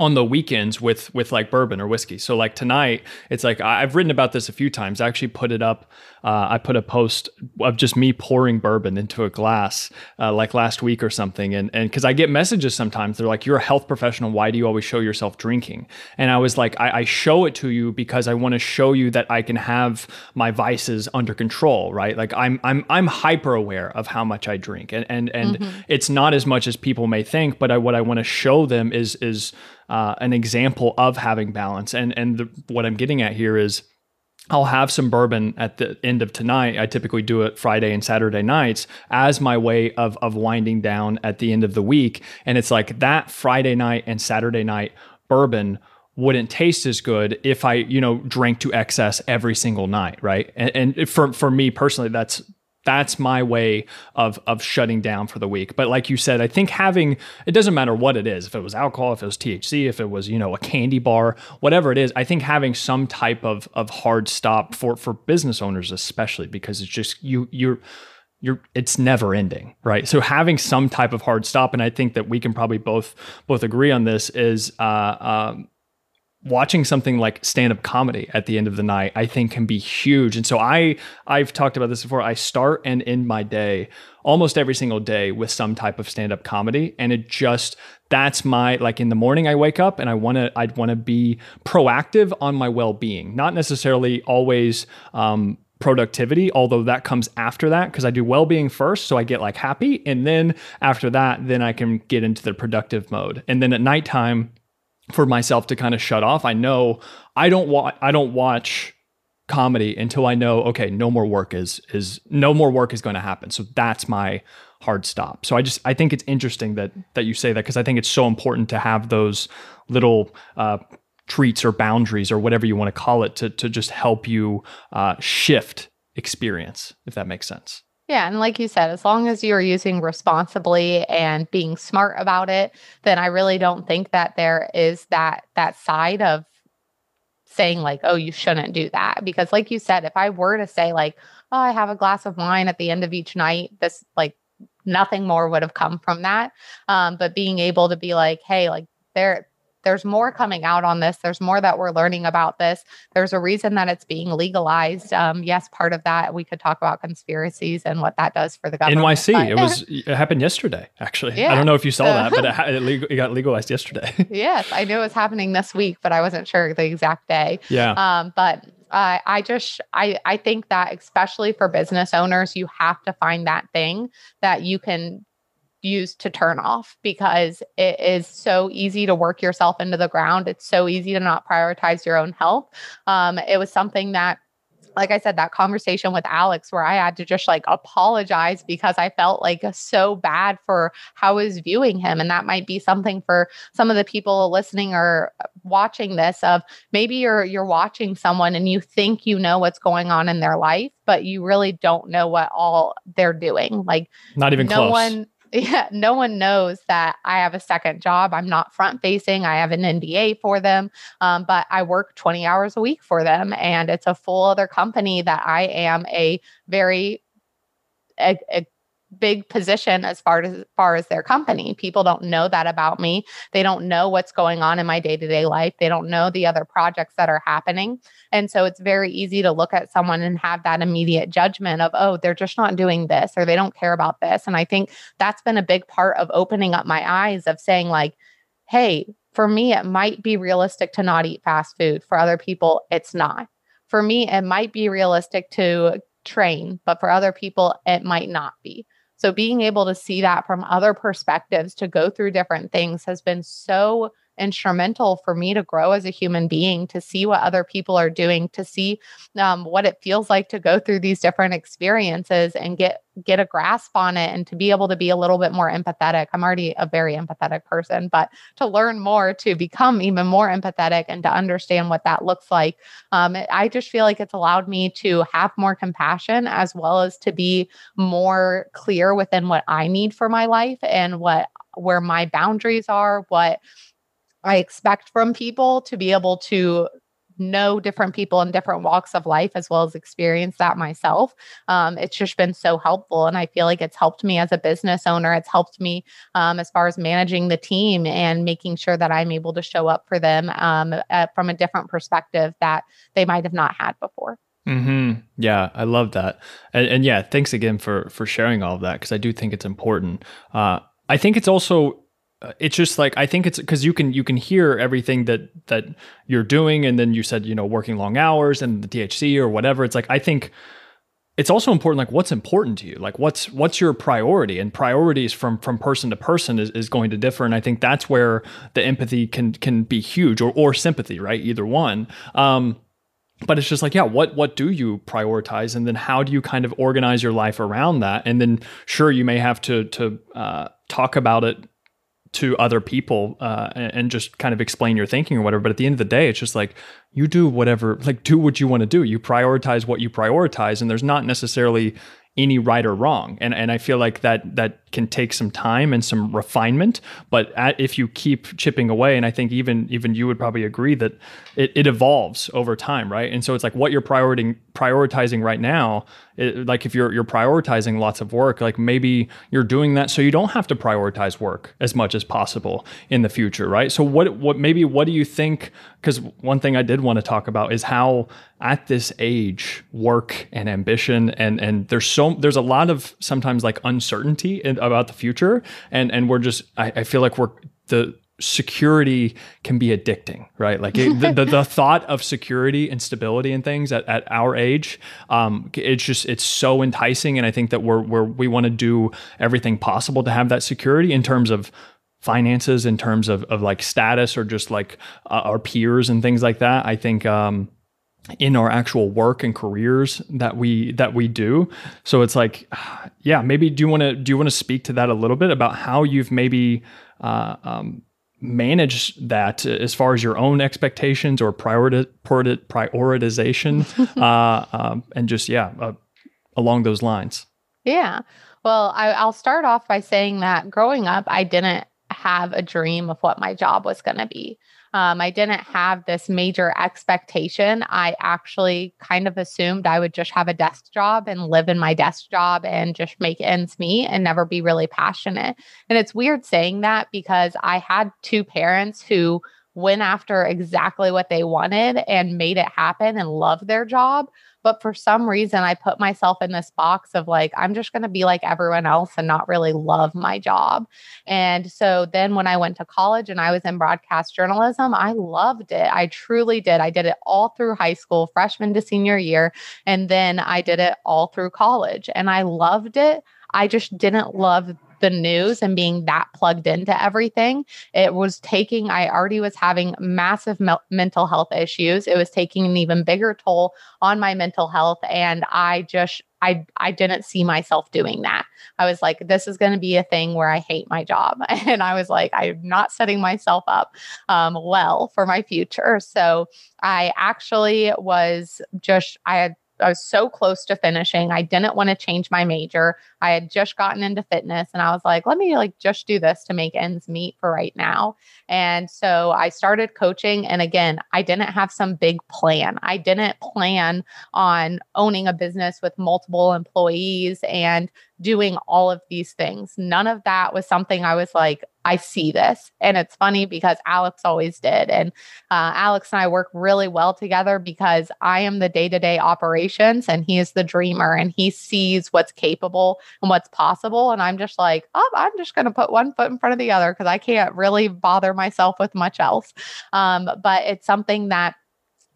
on the weekends with with like bourbon or whiskey. So like tonight, it's like I've written about this a few times. I actually put it up. Uh, I put a post of just me pouring bourbon into a glass, uh, like last week or something. And and because I get messages sometimes, they're like, "You're a health professional. Why do you always show yourself drinking?" And I was like, I, I show it to you because I want to show you that I can have my vices under control, right? Like I'm I'm I'm hyper aware of how much I drink, and and and mm-hmm. it's not as much as people may think. But I, what I want to show them is is uh, an example of having balance. And and the, what I'm getting at here is. I'll have some bourbon at the end of tonight. I typically do it Friday and Saturday nights as my way of of winding down at the end of the week. And it's like that Friday night and Saturday night bourbon wouldn't taste as good if I, you know, drank to excess every single night, right? And, and for for me personally, that's that's my way of of shutting down for the week. But like you said, I think having it doesn't matter what it is, if it was alcohol, if it was THC, if it was, you know, a candy bar, whatever it is, I think having some type of of hard stop for for business owners especially because it's just you you're you're it's never ending right so having some type of hard stop and i think that we can probably both both agree on this is uh, um, watching something like stand-up comedy at the end of the night i think can be huge. And so i i've talked about this before. I start and end my day almost every single day with some type of stand-up comedy. And it just that's my like in the morning i wake up and i want to i'd want to be proactive on my well-being. Not necessarily always um, productivity although that comes after that because i do well-being first so i get like happy. And then after that then i can get into the productive mode. And then at nighttime for myself to kind of shut off. I know I don't want I don't watch comedy until I know okay, no more work is is no more work is going to happen. So that's my hard stop. So I just I think it's interesting that that you say that because I think it's so important to have those little uh, treats or boundaries or whatever you want to call it to to just help you uh, shift experience if that makes sense. Yeah. And like you said, as long as you're using responsibly and being smart about it, then I really don't think that there is that that side of saying like, oh, you shouldn't do that. Because like you said, if I were to say like, oh, I have a glass of wine at the end of each night, this like nothing more would have come from that. Um, but being able to be like, hey, like there there's more coming out on this. There's more that we're learning about this. There's a reason that it's being legalized. Um, yes, part of that we could talk about conspiracies and what that does for the government. NYC, but, it was [laughs] it happened yesterday. Actually, yeah. I don't know if you saw that, but it, it, it got legalized yesterday. [laughs] yes, I knew it was happening this week, but I wasn't sure the exact day. Yeah. Um, but uh, I just I I think that especially for business owners, you have to find that thing that you can use to turn off because it is so easy to work yourself into the ground. It's so easy to not prioritize your own health. Um, it was something that like I said, that conversation with Alex where I had to just like apologize because I felt like so bad for how I was viewing him. And that might be something for some of the people listening or watching this of maybe you're you're watching someone and you think you know what's going on in their life, but you really don't know what all they're doing. Like not even no close. one yeah, no one knows that I have a second job. I'm not front facing. I have an NDA for them, um, but I work 20 hours a week for them, and it's a full other company that I am a very a, a big position as far as far as their company. People don't know that about me. They don't know what's going on in my day-to-day life. They don't know the other projects that are happening. And so it's very easy to look at someone and have that immediate judgment of, "Oh, they're just not doing this or they don't care about this." And I think that's been a big part of opening up my eyes of saying like, "Hey, for me it might be realistic to not eat fast food. For other people, it's not." For me, it might be realistic to train, but for other people, it might not be. So being able to see that from other perspectives to go through different things has been so instrumental for me to grow as a human being, to see what other people are doing, to see um, what it feels like to go through these different experiences and get get a grasp on it and to be able to be a little bit more empathetic. I'm already a very empathetic person, but to learn more, to become even more empathetic and to understand what that looks like, um, I just feel like it's allowed me to have more compassion as well as to be more clear within what I need for my life and what where my boundaries are, what I expect from people to be able to know different people in different walks of life as well as experience that myself. Um, it's just been so helpful. And I feel like it's helped me as a business owner. It's helped me um, as far as managing the team and making sure that I'm able to show up for them um, from a different perspective that they might have not had before. Hmm. Yeah, I love that, and, and, yeah, thanks again for for sharing all of that because I do think it's important. Uh, I think it's also it's just like I think it's because you can you can hear everything that that you're doing, and then you said you know working long hours and the THC or whatever. It's like I think it's also important like what's important to you? Like what's what's your priority? And priorities from from person to person is, is going to differ. And i think that's where the empathy can can be huge or or sympathy right? Either one. Um but it's just like yeah what what do you prioritize? And then how do you kind of organize your life around that? And then sure you may have to to uh, talk about it to other people uh, and, just kind of explain your thinking or whatever. But at the end of the day, it's just like you do whatever, like do what you want to do. You prioritize what you prioritize, and there's not necessarily any right or wrong. And and I feel like that that can take some time and some refinement. But at, if you keep chipping away, and I think even even you would probably agree that it, it evolves over time, right? And so it's like what you're prioritizing prioritizing right now. It, like if you're you're prioritizing lots of work, like maybe you're doing that so you don't have to prioritize work as much as possible in the future, right? So what what maybe what do you think? Because one thing I did want to talk about is how at this age, work and ambition and and there's so there's a lot of sometimes like uncertainty in, about the future, and and we're just I, I feel like we're the security can be addicting, right? Like it, the, the, the, [laughs] thought of security and stability and things at, at our age, um, it's just, it's so enticing. And I think that we're, we're we want to do everything possible to have that security in terms of finances, in terms of, of like status or just like uh, our peers and things like that. I think, um, in our actual work and careers that we that we do. So it's like [sighs] yeah maybe do you want to do you want to speak to that a little bit about how you've maybe uh, um, manage that as far as your own expectations or priority, prioritization [laughs] uh, um, and just yeah uh, along those lines? Yeah. Well I, i'll start off by saying that growing up i didn't have a dream of what my job was going to be um, I didn't have this major expectation. I actually kind of assumed I would just have a desk job and live in my desk job and just make ends meet and never be really passionate. And it's weird saying that because I had two parents who went after exactly what they wanted and made it happen and loved their job. But for some reason, I put myself in this box of like, I'm just going to be like everyone else and not really love my job. And so then when I went to college and I was in broadcast journalism, I loved it. I truly did. I did it all through high school, freshman to senior year. And then I did it all through college and I loved it. I just didn't love the news and being that plugged into everything. It was taking, I already was having massive me- mental health issues. It was taking an even bigger toll on my mental health. And I just, I, I didn't see myself doing that. I was like, this is going to be a thing where I hate my job. [laughs] And I was like, I'm not setting myself up um, well for my future. So I actually was just, I had I was so close to finishing. I didn't want to change my major. I had just gotten into fitness and I was like, let me like just do this to make ends meet for right now. And so I started coaching and again, I didn't have some big plan. I didn't plan on owning a business with multiple employees and doing all of these things. None of that was something I was like, I see this. And it's funny because Alex always did. And uh, Alex and I work really well together because I am the day to day operations and he is the dreamer and he sees what's capable and what's possible. And I'm just like, oh, I'm just going to put one foot in front of the other because I can't really bother myself with much else. Um, but it's something that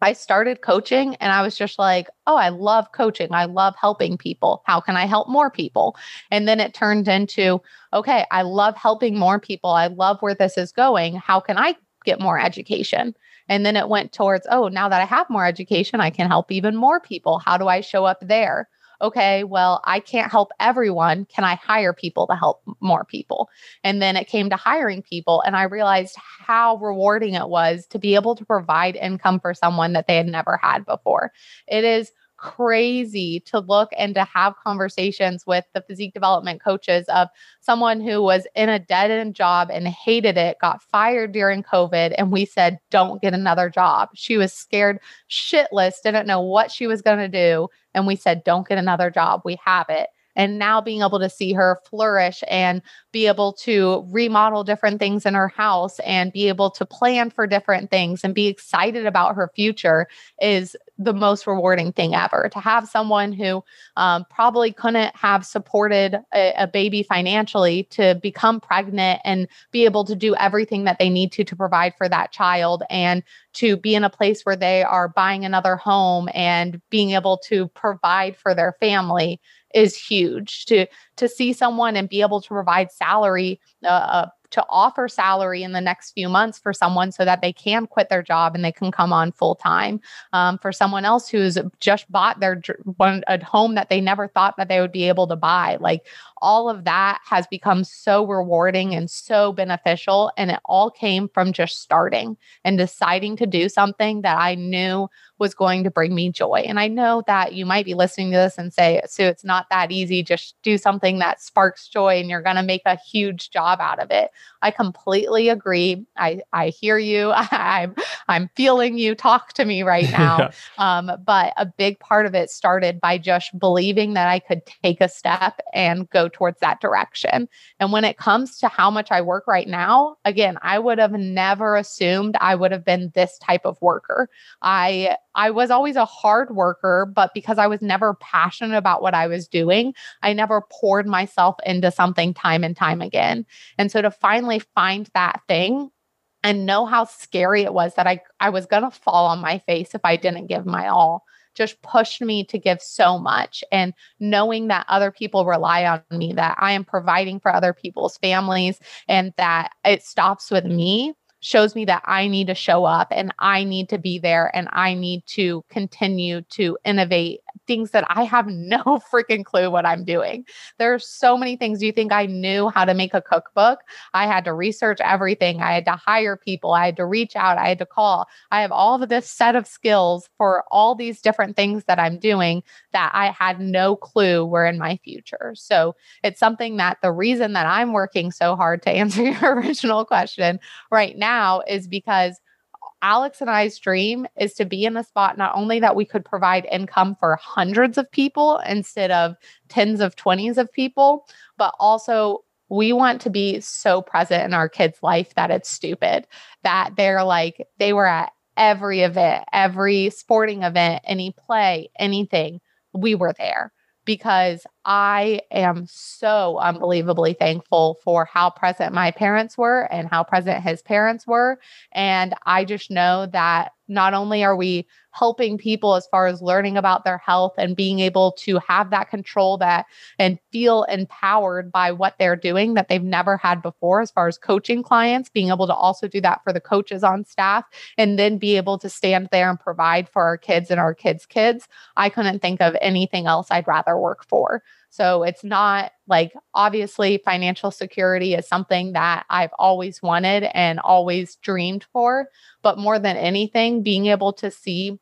I started coaching and I was just like, oh, I love coaching. I love helping people. How can I help more people? And then it turned into, okay, I love helping more people. I love where this is going. How can I get more education? And then it went towards, oh, now that I have more education, I can help even more people. How do I show up there? Okay, well, I can't help everyone. Can I hire people to help more people? And then it came to hiring people, and I realized how rewarding it was to be able to provide income for someone that they had never had before. It is crazy to look and to have conversations with the physique development coaches of someone who was in a dead end job and hated it, got fired during COVID. And we said, don't get another job. She was scared shitless, didn't know what she was going to do. And we said, don't get another job. We have it and now being able to see her flourish and be able to remodel different things in her house and be able to plan for different things and be excited about her future is the most rewarding thing ever. To have someone who um, probably couldn't have supported a, a, baby financially to become pregnant and be able to do everything that they need to to provide for that child and to be in a place where they are buying another home and being able to provide for their family is huge to to see someone and be able to provide salary uh, uh, to offer salary in the next few months for someone so that they can quit their job and they can come on full time. Um, for someone else who's just bought their one a home that they never thought that they would be able to buy, like all of that has become so rewarding and so beneficial, and it all came from just starting and deciding to do something that I knew was going to bring me joy. And I know that you might be listening to this and say, Sue, it's not that easy. Just do something that sparks joy and you're going to make a huge job out of it. I completely agree. I, I hear you. [laughs] I'm, I'm feeling you talk to me right [laughs] now. yeah. um, but a big part of it started by just believing that I could take a step and go towards that direction. And when it comes to how much I work right now, again, I would have never assumed I would have been this type of worker. I I was always a hard worker, but because I was never passionate about what I was doing, I never poured myself into something time and time again. And so to finally find that thing and know how scary it was that I, I was going to fall on my face if I didn't give my all just pushed me to give so much. And knowing that other people rely on me, that I am providing for other people's families, and that it stops with me shows me that I need to show up and I need to be there and I need to continue to innovate things that I have [laughs] no freaking clue what I'm doing. There are so many things. Do you think I knew how to make a cookbook? I had to research everything. I had to hire people. I had to reach out. I had to call. I have all of this set of skills for all these different things that I'm doing that I had no clue were in my future. So it's something that the reason that I'm working so hard to [laughs] answer your original question right now is because Alex and I's dream is to be in a spot not only that we could provide income for hundreds of people instead of tens of 20s of people, but also we want to be so present in our kids' life that it's stupid, that they're like, they were at every event, every sporting event, any play, anything. We were there because I am so unbelievably thankful for how present my parents were and how present his parents were. And I just know that not only are we helping people as far as learning about their health and being able to have that control that and feel empowered by what they're doing that they've never had before as far as coaching clients being able to also do that for the coaches on staff and then be able to stand there and provide for our kids and our kids kids i couldn't think of anything else i'd rather work for so it's not like obviously financial security is something that I've always wanted and always dreamed for. But more than anything, being able to see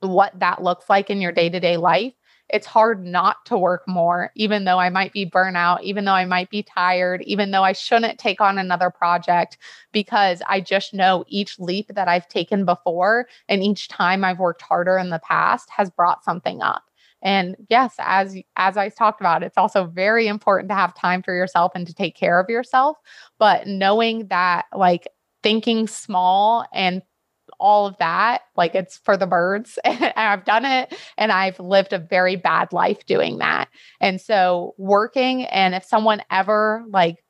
what that looks like in your day to day life it's hard not to work more, even though I might be burnout, even though I might be tired, even though I shouldn't take on another project, because I just know each leap that I've taken before and each time I've worked harder in the past has brought something up. And yes, as as I talked about, it's also very important to have time for yourself and to take care of yourself, but knowing that like thinking small and all of that, like it's for the birds. [laughs] and I've done it and I've lived a very bad life doing that. And so working and if someone ever like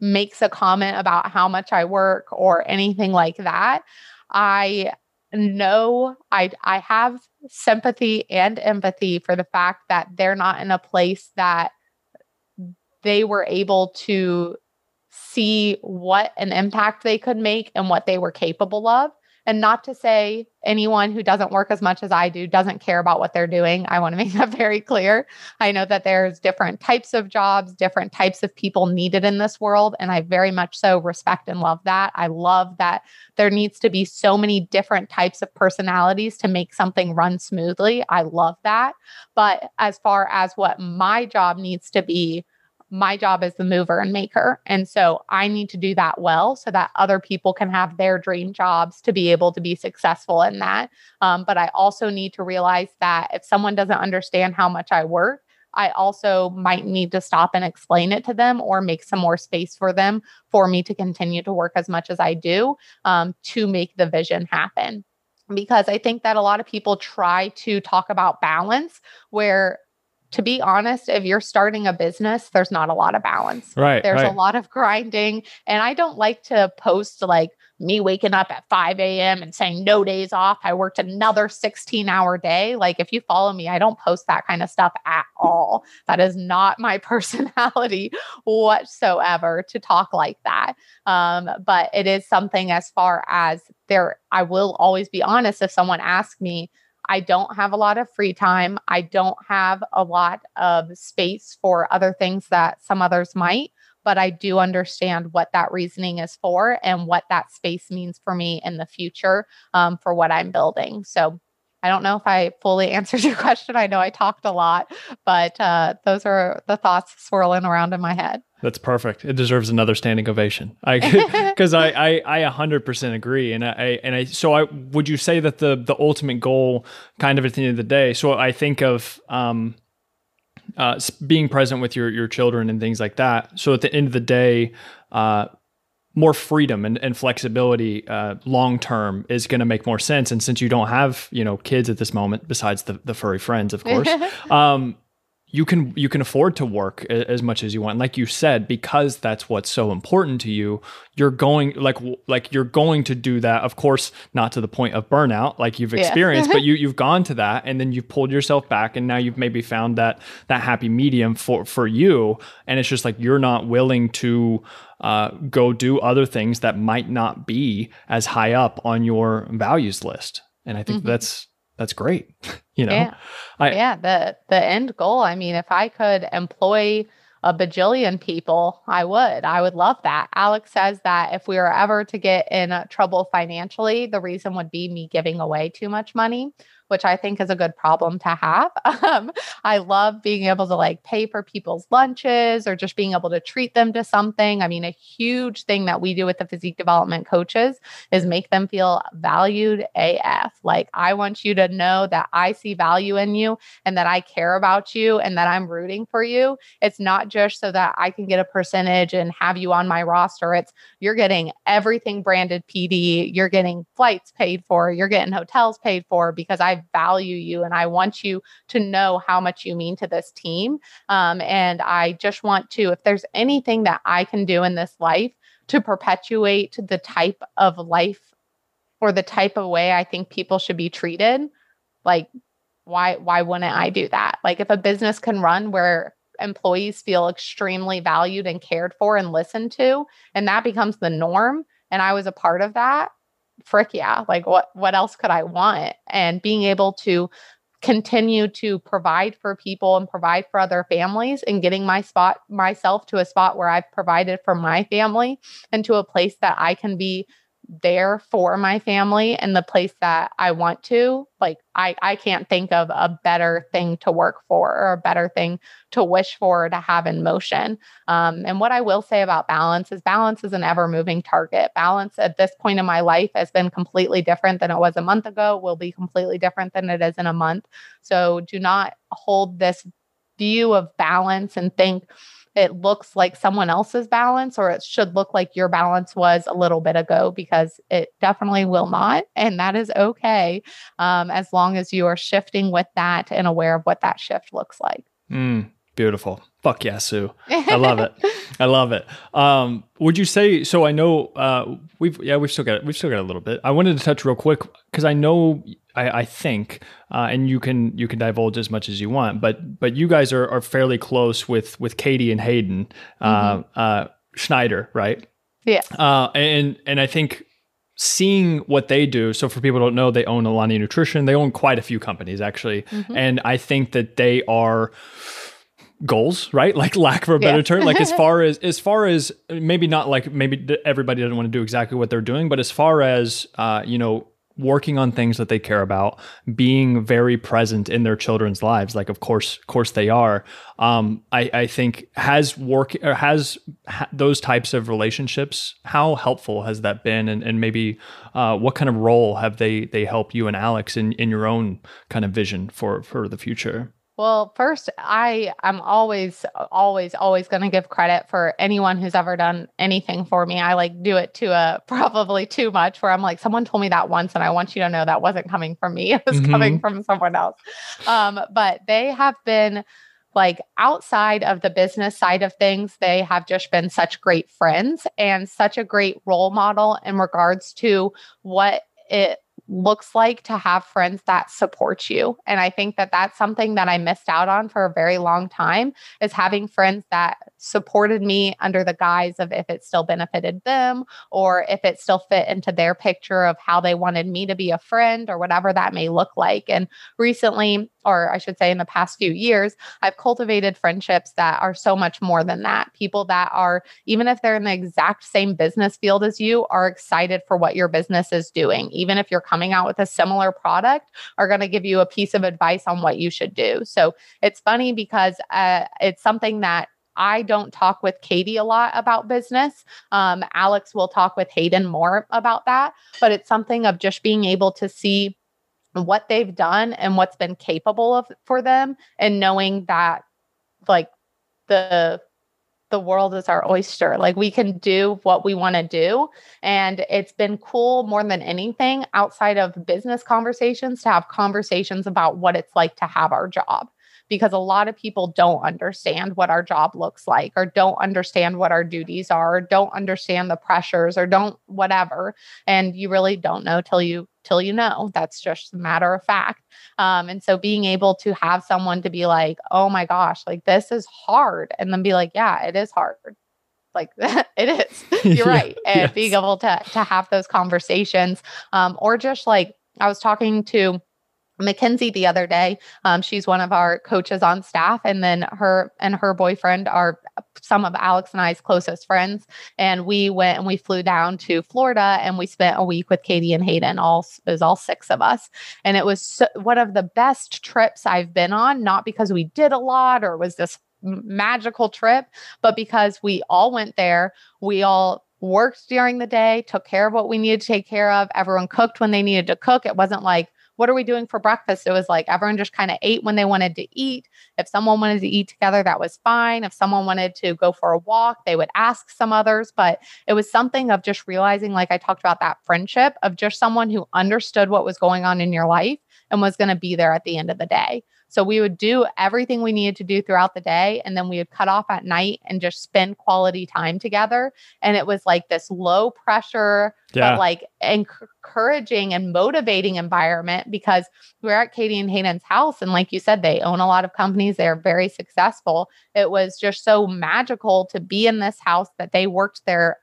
makes a comment about how much I work or anything like that, I know I I have sympathy and empathy for the fact that they're not in a place that they were able to see what an impact they could make and what they were capable of and not to say anyone who doesn't work as much as I do doesn't care about what they're doing. I want to [laughs] make that very clear. I know that there's different types of jobs, different types of people needed in this world. And I very much so respect and love that. I love that there needs to be so many different types of personalities to make something run smoothly. I love that. But as far as what my job needs to be, my job is the mover and maker. And so I need to do that well so that other people can have their dream jobs to be able to be successful in that. Um, but I also need to realize that if someone doesn't understand how much I work, I also might need to stop and explain it to them or make some more space for them for me to continue to work as much as I do um, to make the vision happen because I think that a lot of people try to talk about balance where to be honest, if you're starting a business, there's not a lot of balance. Right. There's right. a lot of grinding. And I don't like to post like me waking up at 5 a.m. and saying no days off. I worked another 16 hour day. Like, if you follow me, I don't post that kind of stuff at all. That is not my [laughs] personality whatsoever to talk like that. Um, but it is something as far as there, I will always be honest if someone asks me, I don't have a lot of free time. I don't have a lot of space for other things that some others might but I do understand what that reasoning is for and what that space means for me in the future um, for what I'm building. So I don't know if I fully [laughs] answered your question. I know I talked a lot, but uh, those are the thoughts swirling around in my head. That's perfect. It deserves another standing ovation. I [laughs] because I, I I 100% agree, and I and I so I would you say that the the ultimate goal, kind of at the end of the day. So I think of um, uh, being present with your your children and things like that. So at the end of the day, uh, more freedom and, and flexibility uh, long term is going to make more sense. And since you don't have you know kids at this moment, besides the the furry friends, of course, [laughs] um, you can you can afford to work as much as you want like you said because that's what's so important to you you're going like like you're going to do that of course not to the point of burnout like you've experienced yeah. but [laughs] you you've gone to that and then you've pulled yourself back and now you've maybe found that that happy medium for for you and it's just like you're not willing to uh, go do other things that might not be as high up on your values list and i think mm-hmm. that's that's great. [laughs] you know, yeah. I, yeah. The the end goal. I mean, if I could employ a bajillion people, I would. I would love that. Alex says that if we were ever to get in trouble financially, the reason would be me giving away too much money which I think is a good problem to have. [laughs] Um, I love being able to like pay for people's lunches or just being able to treat them to something. I mean, a huge thing that we do with the physique development coaches is make them feel valued AF. Like, I want you to know that I see value in you and that I care about you and that I'm rooting for you. It's not just so that I can get a percentage and have you on my roster. It's you're getting everything branded PD, you're getting flights paid for, you're getting hotels paid for because I value you and I want you to know how much you mean to this team. Um, and I just want to, if there's anything that I can do in this life to perpetuate the type of life or the type of way I think people should be treated, like why why wouldn't I do that? Like if a business can run where employees feel extremely valued and cared for and listened to and that becomes the norm and I was a part of that, frick yeah like what what else could i want? And being able to continue to provide for people and provide for other families and getting my spot myself to a spot where I've provided for my family and to a place that I can be there for my family and the place that I want to, like I I can't think of a better thing to work for or a better thing to wish for to have in motion. Um, and what I will say about balance is balance is an ever moving target. Balance at this point in my life has been completely different than it was a month ago. Will be completely different than it is in a month. So do not hold this view of balance and think it looks like someone else's balance or it should look like your balance was a little bit ago because it definitely will not. And that is okay um, as long as you are shifting with that and aware of what that shift looks like. Mm, beautiful. Fuck yeah, Sue. I love it. [laughs] I love it. Um, would you say so? I know uh, we've yeah we've still got we've still got a little bit. I wanted to touch real quick because I know I, I think, uh, and you can you can divulge as much as you want, but but you guys are, are fairly close with with Katy and Hayden uh, mm-hmm. uh, Schneider, right? Yeah. Uh, and and I think seeing what they do. So for people who don't know, they own Alani Nutrition. They own quite a few companies actually, mm-hmm. and I think that they are goals right like lack of a better yeah. term like as [laughs] far as as far as maybe not like maybe everybody doesn't want to do exactly what they're doing but as far as uh you know working on things that they care about being very present in their children's lives like of course of course they are. Um, I, I think has work or has ha- those types of relationships how helpful has that been? And, and maybe uh, what kind of role have they they help you and alex in, in your own kind of vision for for the future well, first, I I'm always always always going to give credit for anyone who's ever done anything for me. I like do it to a [laughs] probably too much where I'm like someone told me that once and I want you to know that wasn't coming from me. [laughs] It was mm-hmm. coming from someone else. Um, but they have been like outside of the business side of things, they have just been such great friends and such a great role model in regards to what it looks like to have friends that support you. And I think that that's something that I missed out on for a very long time is having friends that supported me under the guise of if it still benefited them or if it still fit into their picture of how they wanted me to be a friend or whatever that may look like. And recently, or I should say in the past few years, I've cultivated friendships that are so much more than that. People that are, even if they're in the exact same business field as you, are excited for what your business is doing. Even if you're coming out with a similar product, are going to give you a piece of advice on what you should do. So it's funny because uh, it's something that I don't talk with Katy a lot about business. Um, Alex will talk with Hayden more about that, but it's something of just being able to see what they've done and what's been capable of for them and knowing that like the the world is our oyster. Like we can do what we want to do. And it's been cool more than anything outside of business conversations to have conversations about what it's like to have our job because a lot of people don't understand what our job looks like or don't understand what our duties are or don't understand the pressures or don't whatever. And you really don't know till you till you know. That's just a matter of fact. Um, and so being able to have someone to be like oh my gosh like this is hard and then be like yeah it is hard. Like [laughs] it is. [laughs] You're right. And yes. being able to to have those conversations um, or just like i was talking to Mackenzie the other day. Um, she's one of our coaches on staff, and then her and her boyfriend are some of Alex and I's closest friends. And we went and we flew down to Florida, and we spent a week with Katy and Hayden. All it was all six of us, and it was so, one of the best trips I've been on. Not because we did a lot or was this magical trip, but because we all went there. We all worked during the day, took care of what we needed to take care of. Everyone cooked when they needed to cook. It wasn't like what are we doing for breakfast? It was like everyone just kind of ate when they wanted to eat. If someone wanted to eat together, that was fine. If someone wanted to go for a walk, they would ask some others. But it was something of just realizing, like I talked about that friendship of just someone who understood what was going on in your life and was going to be there at the end of the day. So we would do everything we needed to do throughout the day. And then we would cut off at night and just spend quality time together. And it was like this low pressure, yeah. but like encouraging and motivating environment because we we're at Katy and Hayden's house. And like you said, they own a lot of companies, they're very successful. It was just so magical to be in this house that they worked their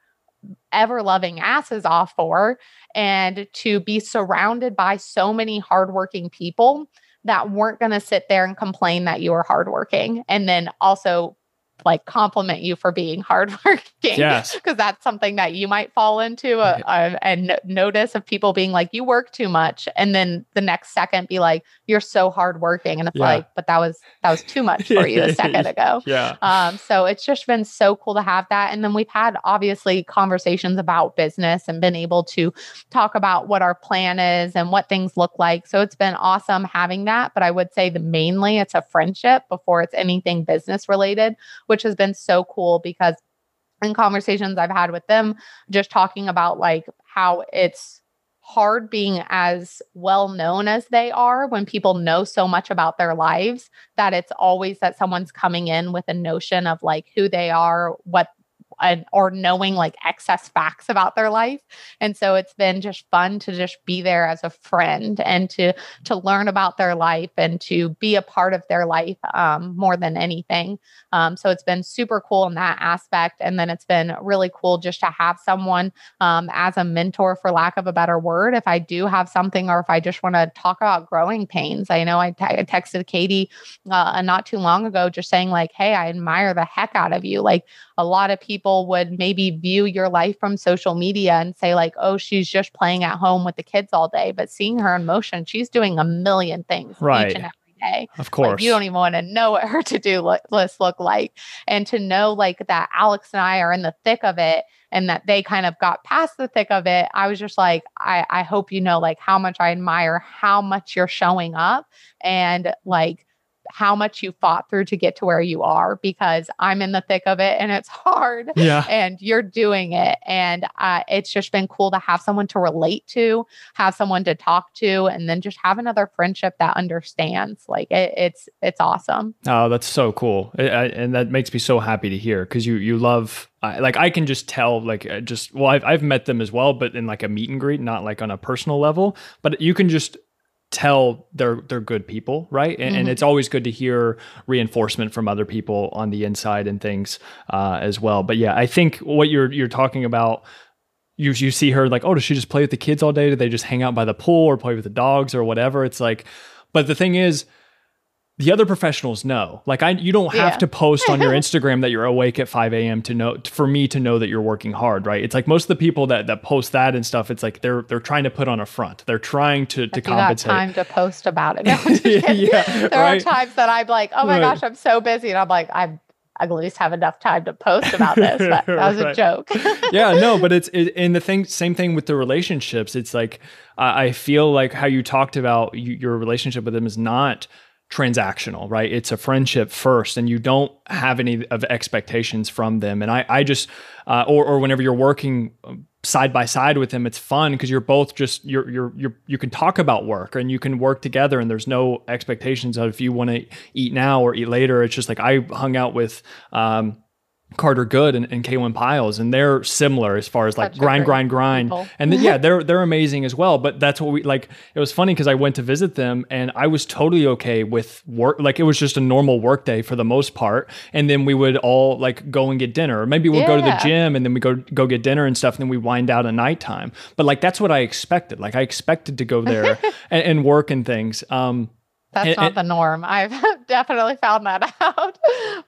ever loving asses off for and to be surrounded by so many hardworking people that weren't going to sit there and complain that you were hardworking. And then also like compliment you for being hardworking. Yes. [laughs] Because that's something that you might fall into uh, uh, and notice of people being like, you work too much. And then the next second be like, you're so hardworking. And it's yeah. like, but that was, that was too much for you a [laughs] second ago. Yeah. Um, so it's just been so cool to have that. And then we've had obviously conversations about business and been able to talk about what our plan is and what things look like. So it's been awesome having that. But I would say the mainly it's a friendship before it's anything business related which has been so cool because in conversations I've had with them, just talking about like how it's hard being as well known as they are when people know so much about their lives that it's always that someone's coming in with a notion of like who they are, what and, or knowing like excess facts about their life. And so it's been just fun to just be there as a friend and to to learn about their life and to be a part of their life um, more than anything. Um, so it's been super cool in that aspect. And then it's been really cool just to have someone um, as a mentor for lack of a better word if i do have something or if i just want to talk about growing pains. I know I, t- I texted katy uh, not too long ago just saying like hey i admire the heck out of you. Like a lot of people would maybe view your life from social media and say like oh she's just playing at home with the kids all day. But seeing her in motion she's doing a million things right. each and every day. Of course like, you don't even want to know what her to-do list look like. And to know like that alex and i are in the thick of it and that they kind of got past the thick of it i was just like i i hope you know like how much i admire how much you're showing up and like how much you fought through to get to where you are because I'm in the thick of it and it's [laughs] hard. Yeah. And you're doing it. And uh, it's just been cool to have someone to relate to, have someone to talk to, and then just have another friendship that understands. Like it, it's it's awesome. Oh, that's so cool, I, I, and that makes me so happy to hear because you you love like I can just tell like uh, just well I've I've met them as well, but in like a meet and greet, not like on a personal level, but you can just tell they're they're good people, right? And, mm-hmm. and, it's always good to hear reinforcement from other people on the inside and things uh, as well. But yeah, I think what you're you're talking about. You, you see her like, oh, does she just play with the kids all day? Do they just hang out by the pool or play with the dogs or whatever? It's like, but the thing is, the other professionals know. Like I, you don't have yeah. to post on your [laughs] Instagram that you're awake at 5 a.m. to know for me to know that you're working hard, right? It's like most of the people that that post that and stuff. It's like they're they're trying to put on a front. They're trying to to you compensate. Time to post about it. [laughs] No, [laughs] yeah, there right? are times that I'm like, oh my right. gosh, I'm so busy, and I'm like, I'm I at least have enough time to post about this. But that was right. a joke. yeah, no, but it's it, and the thing, same thing with the relationships. It's like uh, I feel like how you talked about you, your relationship with them is not transactional, right? It's a friendship first, and you don't have any of expectations from them. And I, I just, uh, or, or whenever you're working um, side by side with them, it's fun because you're both just you're you're you're you can talk about work and you can work together, and there's no expectations of if you want to eat now or eat later. It's just like I hung out with. Um, Carter Good and, and Kaylin Piles, and they're similar as far as like Such grind, grind, grind. People. And then, [laughs] yeah, they're they're amazing as well. But that's what we like. It was funny because I went to visit them and I was totally okay with work. Like it was just a normal work day for the most part. And then we would all like go and get dinner, or maybe we'll yeah. go to the gym and then we go go get dinner and stuff. And then we wind out at nighttime. But like that's what I expected. Like I expected to go there [laughs] and, and work and things. Um, that's and, not and, the norm. I've [laughs] definitely found that [laughs] out,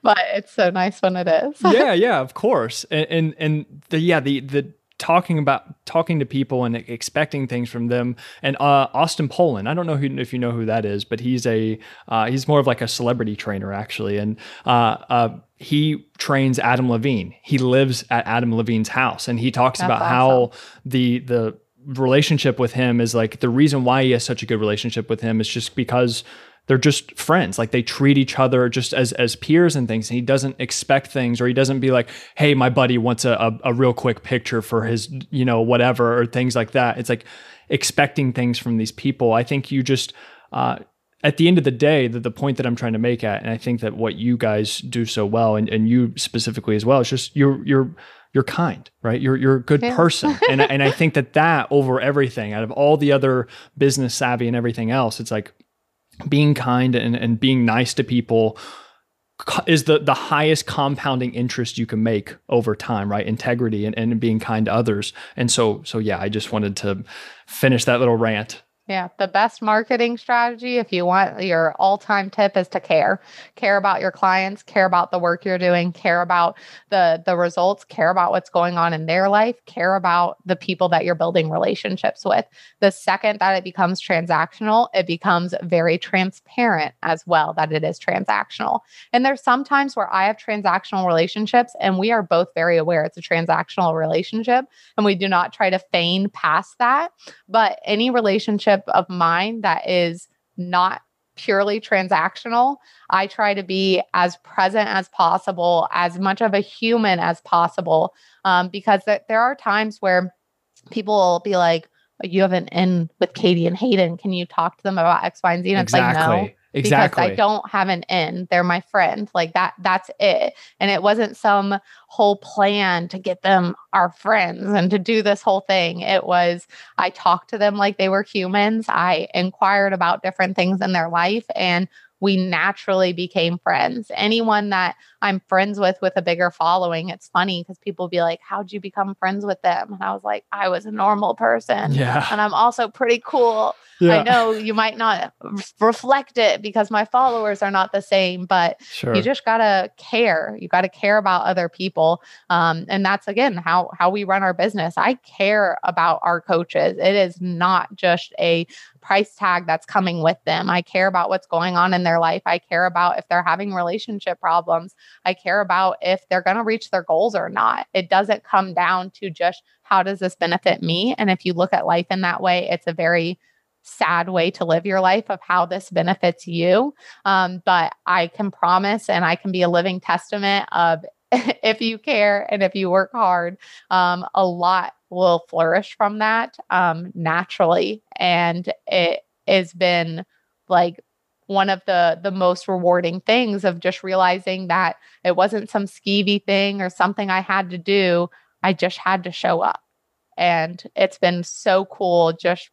but it's so nice when it is. [laughs] yeah, yeah, of course. And and, and the yeah the the talking about talking to people and expecting things from them. And uh, Austin Poland, I don't know who, if you know who that is, but he's a uh, he's more of like a celebrity trainer actually, and uh, uh he trains Adam Levine. He lives at Adam Levine's house, and he talks That's about awesome. how the the relationship with him is like the reason why he has such a good relationship with him is just because they're just friends. Like they treat each other just as as peers and things and he doesn't expect things or he doesn't be like hey my buddy wants a, a, a real quick picture for his you know whatever or things like that. It's like expecting things from these people. I think you just uh, at the end of the day, the, the point that I'm trying to make at, and I think that what you guys do so well, and, and you specifically as well, it's just you're you're you're kind, right? You're you're a good yeah. person, [laughs] and and I think that that over everything, out of all the other business savvy and everything else, it's like being kind and and being nice to people is the the highest compounding interest you can make over time right integrity and, and being kind to others and so so yeah i just wanted to finish that little rant yeah, the best marketing strategy, if you want your all time tip, is to care. Care about your clients, care about the work you're doing, care about the, the results, care about what's going on in their life, care about the people that you're building relationships with. The second that it becomes transactional, it becomes very transparent as well that it is transactional. And there's sometimes where I have transactional relationships and we are both very aware it's a transactional relationship and we do not try to feign past that. But any relationship, relationship of mine that is not purely transactional. I try to be as present as possible, as much of a human as possible, um, because th- there are times where people will be like, "You have an in with Katy and Hayden. Can you talk to them about X, Y, and Z?" And exactly. it's like, no. Exactly. Because I don't have an in. They're my friend. Like that, that's it. And it wasn't some whole plan to get them our friends and to do this whole thing. It was I talked to them like they were humans. I inquired about different things in their life and we naturally became friends. Anyone that I'm friends with with a bigger following, it's funny because people be like, How'd you become friends with them? And I was like, I was a normal person. Yeah. And I'm also pretty cool. Yeah. I know you might not reflect it because my followers are not the same, but sure. you just gotta care. You gotta care about other people. Um, and that's again how how we run our business. I care about our coaches. It is not just a price tag that's coming with them. I care about what's going on in their life. I care about if they're having relationship problems. I care about if they're going to reach their goals or not. It doesn't come down to just how does this benefit me? And if you look at life in that way, it's a very sad way to live your life of how this benefits you. Um, but I can promise and I can be a living testament of [laughs] if you care and if you work hard, um, a lot will flourish from that um, naturally. And it has been like one of the the most rewarding things of just realizing that it wasn't some skeevy thing or something I had to do. I just had to show up. And it's been so cool just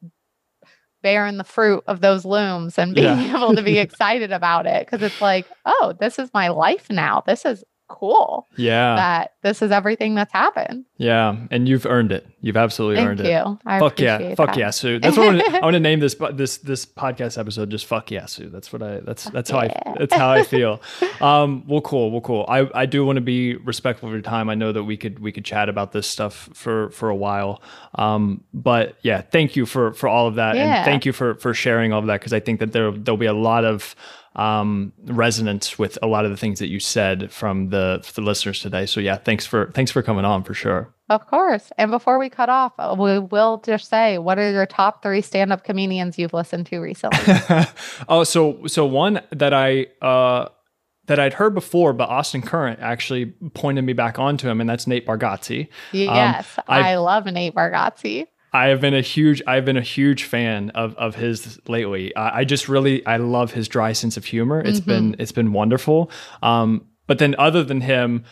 bearing the fruit of those looms and [laughs] being yeah. able to be [laughs] excited about it because it's like, oh, this is my life now. This is cool. Yeah. That this is everything that's happened. Yeah. And you've earned it. You've absolutely Thank earned you. it. I fuck yeah. that. Fuck yeah, Sue. That's what I want, to, I want to name this this this podcast episode just fuck yeah, Sue. That's what I that's that's how yeah. I that's how I [laughs] feel. um well cool, well cool. I I do want to be respectful of your time. I know that we could we could chat about this stuff for for a while. Um but yeah, thank you for for all of that Yeah. and thank you for for sharing all of that because I think that there there'll be a lot of um, resonance with a lot of the things that you said from the the listeners today. So yeah, thanks for thanks for coming on for sure. Of course. And before we cut off, uh, we will just say what are your top three stand up comedians you've listened to recently? [laughs] oh, so so one that I uh that I'd heard before, but Austin Current actually pointed me back onto him, and that's Nate Bargatze. yes. I've- I love Nate Bargatze. I have been a huge I've been a huge fan of of his lately. I, I just really I love his dry sense of humor. It's Mm-hmm. been it's been wonderful. Um, but then other than him,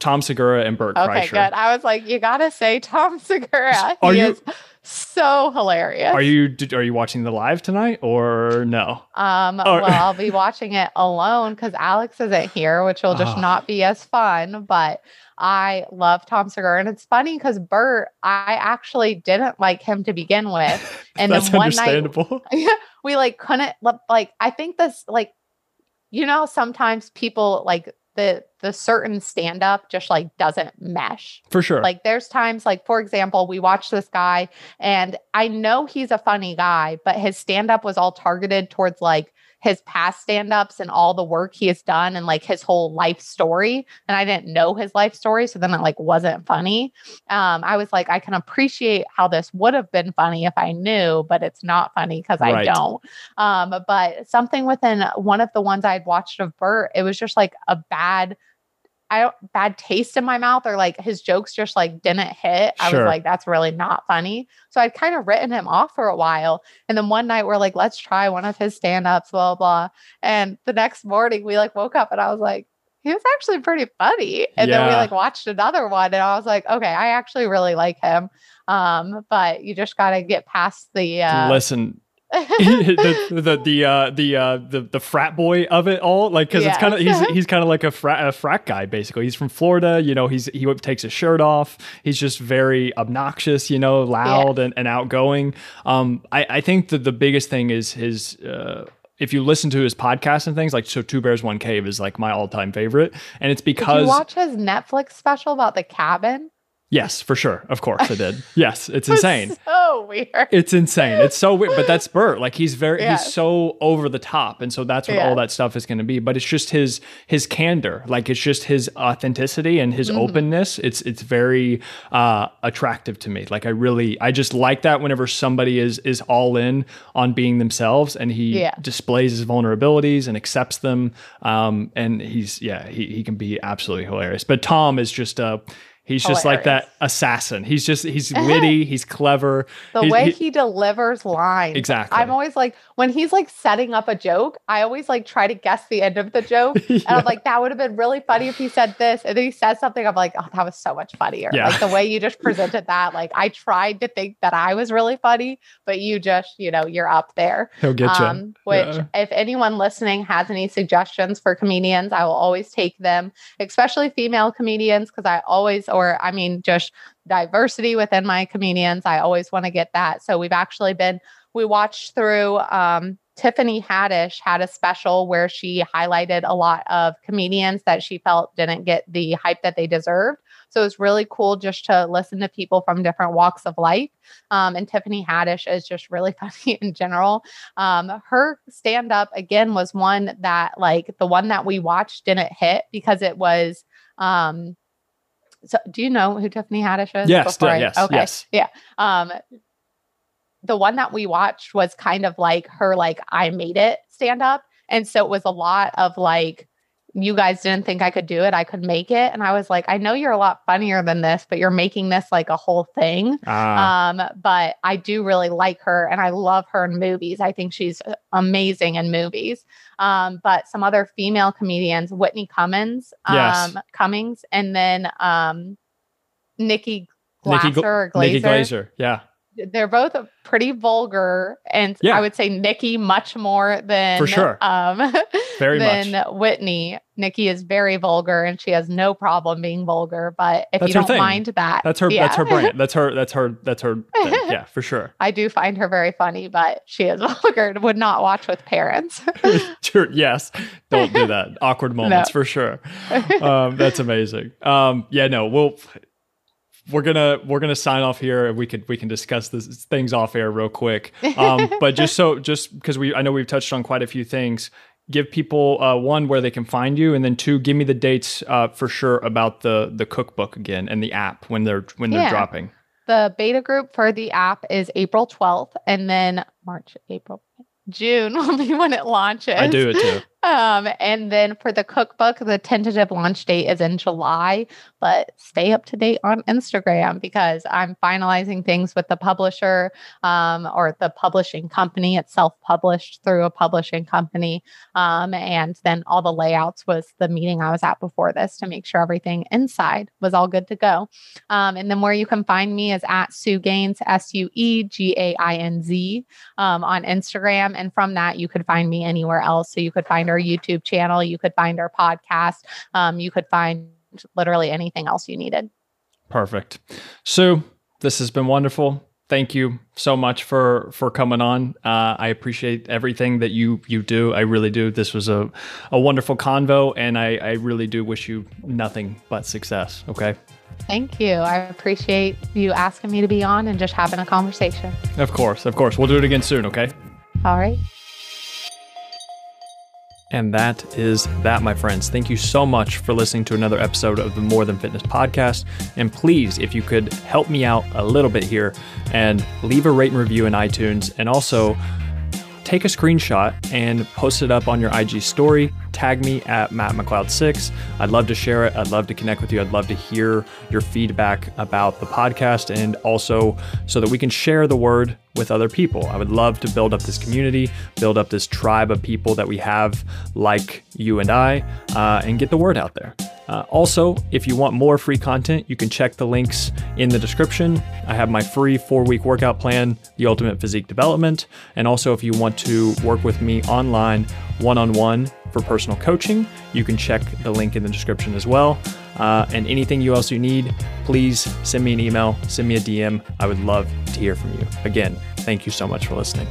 Tom Segura and Bert Okay, Kreischer. good. I was like, you got to say Tom Segura. Are he you- is so hilarious. Are you are you watching the live tonight or no? Um, Or- well, I'll be watching it alone because Alex isn't here, which will just Ah. not be as fun. But I love Tom Segura, and it's funny because Bert, I actually didn't like him to begin with, [laughs] and That's then one night [laughs] we like couldn't like. I think this like, you know, sometimes people like the the certain stand up just like doesn't mesh. For sure. Like there's times like for example, we watched this guy and I know he's a funny guy, but his stand up was all targeted towards like his past stand-ups and all the work he has done and like his whole life story and I didn't know his life story so then it like wasn't funny. Um I was like I can appreciate how this would have been funny if I knew, but it's not funny cuz I don't. Um but something within one of the ones I'd watched of Bert, it was just like a bad I don't bad taste in my mouth or like his jokes just like didn't hit. I Sure. was like, that's really not funny. So I'd kind of written him off for a while. And then one night we're like, let's try one of his stand-ups, blah, blah. And the next morning we like woke up and I was like, he was actually pretty funny. And then we like watched another one and I was like, okay, I actually really like him. Um, but you just gotta get past the uh Listen, [laughs] the [laughs] the the uh, the uh, the the frat boy of it all, like because it's kind of he's [laughs] he's kind of like a frat a frat guy basically. He's from Florida, you know. He's he takes his shirt off. He's just very obnoxious, you know, loud and, and outgoing. Um, I I think that the biggest thing is his. Uh, if you listen to his podcast and things like so two bears one cave is like my all-time favorite and it's Did because you watch his Netflix special about the cabin? Yes for sure of course i did [laughs] yes it's insane So weird. it's insane. It's so weird, but that's [laughs] Bert. Like he's very Yes. he's so over the top, and so that's what Yeah. all that stuff is going to be. But it's just his his candor, like it's just his authenticity and his Mm-hmm. openness. It's it's very uh, attractive to me. Like I really I just like that whenever somebody is is all in on being themselves and he Yeah. displays his vulnerabilities and accepts them. Um, and he's yeah he he can be absolutely hilarious. But Tom is just uh He's just like that assassin. He's just he's [laughs] witty, he's clever. the He's- way he- he, delivers lines. Exactly. I'm always like, when he's like setting up a joke, I always like try to guess the end of the joke. [laughs] And I'm like, that would have been really funny if he said this. And then he says something. I'm like, oh, that was so much funnier. Yeah. Like the way you just presented that. Like I tried to think that I was really funny, but you just, you know, you're up there. He'll get you. Um, which, Yeah. if anyone listening has any suggestions for comedians, I will always take them, especially female comedians, because I always, or I mean, just diversity within my comedians. I always want to get that. So we've actually been, we watched through, um, Tiffany Haddish had a special where she highlighted a lot of comedians that she felt didn't get the hype that they deserved. So it's really cool just to listen to people from different walks of life. Um, and Tiffany Haddish is just really [laughs] funny in general. Um, her stand up again was one that like the one that we watched didn't hit because it was um so do you know who Tiffany Haddish is? Yes, before yeah, I- yes, okay. yes. Yeah. Um the one that we watched was kind of like her like I made it stand up. And so it was a lot of like you guys didn't think I could do it, I could make it. And I was like, I know you're a lot funnier than this, but you're making this like a whole thing. Ah, Um, but I do really like her and I love her in movies. I think she's amazing in movies. Um, but some other female comedians, Whitney Cummings, um, Yes. Cummings, and then um Nikki Nikki Glasser Gla- or Glazer. Nikki Glazer. Yeah, They're both pretty vulgar, and Yeah. I would say Nikki much more than For sure. Um, [laughs] Very than much. Whitney. Nikki is very vulgar, and she has no problem being vulgar. But if That's you don't thing. mind that, that's her. yeah. That's her brand. That's her. [laughs] That's her. That's her. Thing. Yeah, for sure. [laughs] I do find her very funny, but she is vulgar. and Would not watch with parents. sure. Yes. Don't do that. Awkward moments for sure. Um, that's amazing. Um, yeah. No. We'll. We're gonna we're gonna sign off here. We could we can discuss this things off air real quick. Um, [laughs] but just so just because we I know we've touched on quite a few things. Give people uh, one where they can find you, and then two, give me the dates uh, for sure about the the cookbook again and the app when they're when they're Yeah. dropping. the beta group for the app is April 12th, and then March, April, June [laughs] will be when it launches. I do it too. Um, and then for the cookbook, the tentative launch date is in July, but stay up to date on Instagram because I'm finalizing things with the publisher um, or the publishing company. It's self published through a publishing company. Um, and then all the layouts was the meeting I was at before this to make sure everything inside was all good to go. Um, and then where you can find me is at Sue Gainz, S U E G A I N Z um, on Instagram. And from that, you could find me anywhere else. So you could find our YouTube channel, you could find our podcast, um, you could find literally anything else you needed. Perfect. Sue, this has been wonderful. Thank you so much for for coming on. Uh, I appreciate everything that you you do. I really do. This was a a wonderful convo, and I I really do wish you nothing but success. Okay. Thank you. I appreciate you asking me to be on and just having a conversation. Of course, of course. We'll do it again soon. Okay. All right. And that is that, my friends. Thank you so much for listening to another episode of the More Than Fitness podcast. And please, if you could help me out a little bit here and leave a rate and review in iTunes and also take a screenshot and post it up on your IG story. Tag me at Matt McLeod6. I'd love to share it. I'd love to connect with you. I'd love to hear your feedback about the podcast and also so that we can share the word with other people. I would love to build up this community, build up this tribe of people that we have like you and I, uh, and get the word out there. Uh, also, if you want more free content, you can check the links in the description. I have my free four week workout plan, The Ultimate Physique Development. And also, if you want to work with me online one on one for personal coaching, you can check the link in the description as well. Uh, and anything you else you need, please send me an email, send me a DM. I would love to hear from you. Again, thank you so much for listening.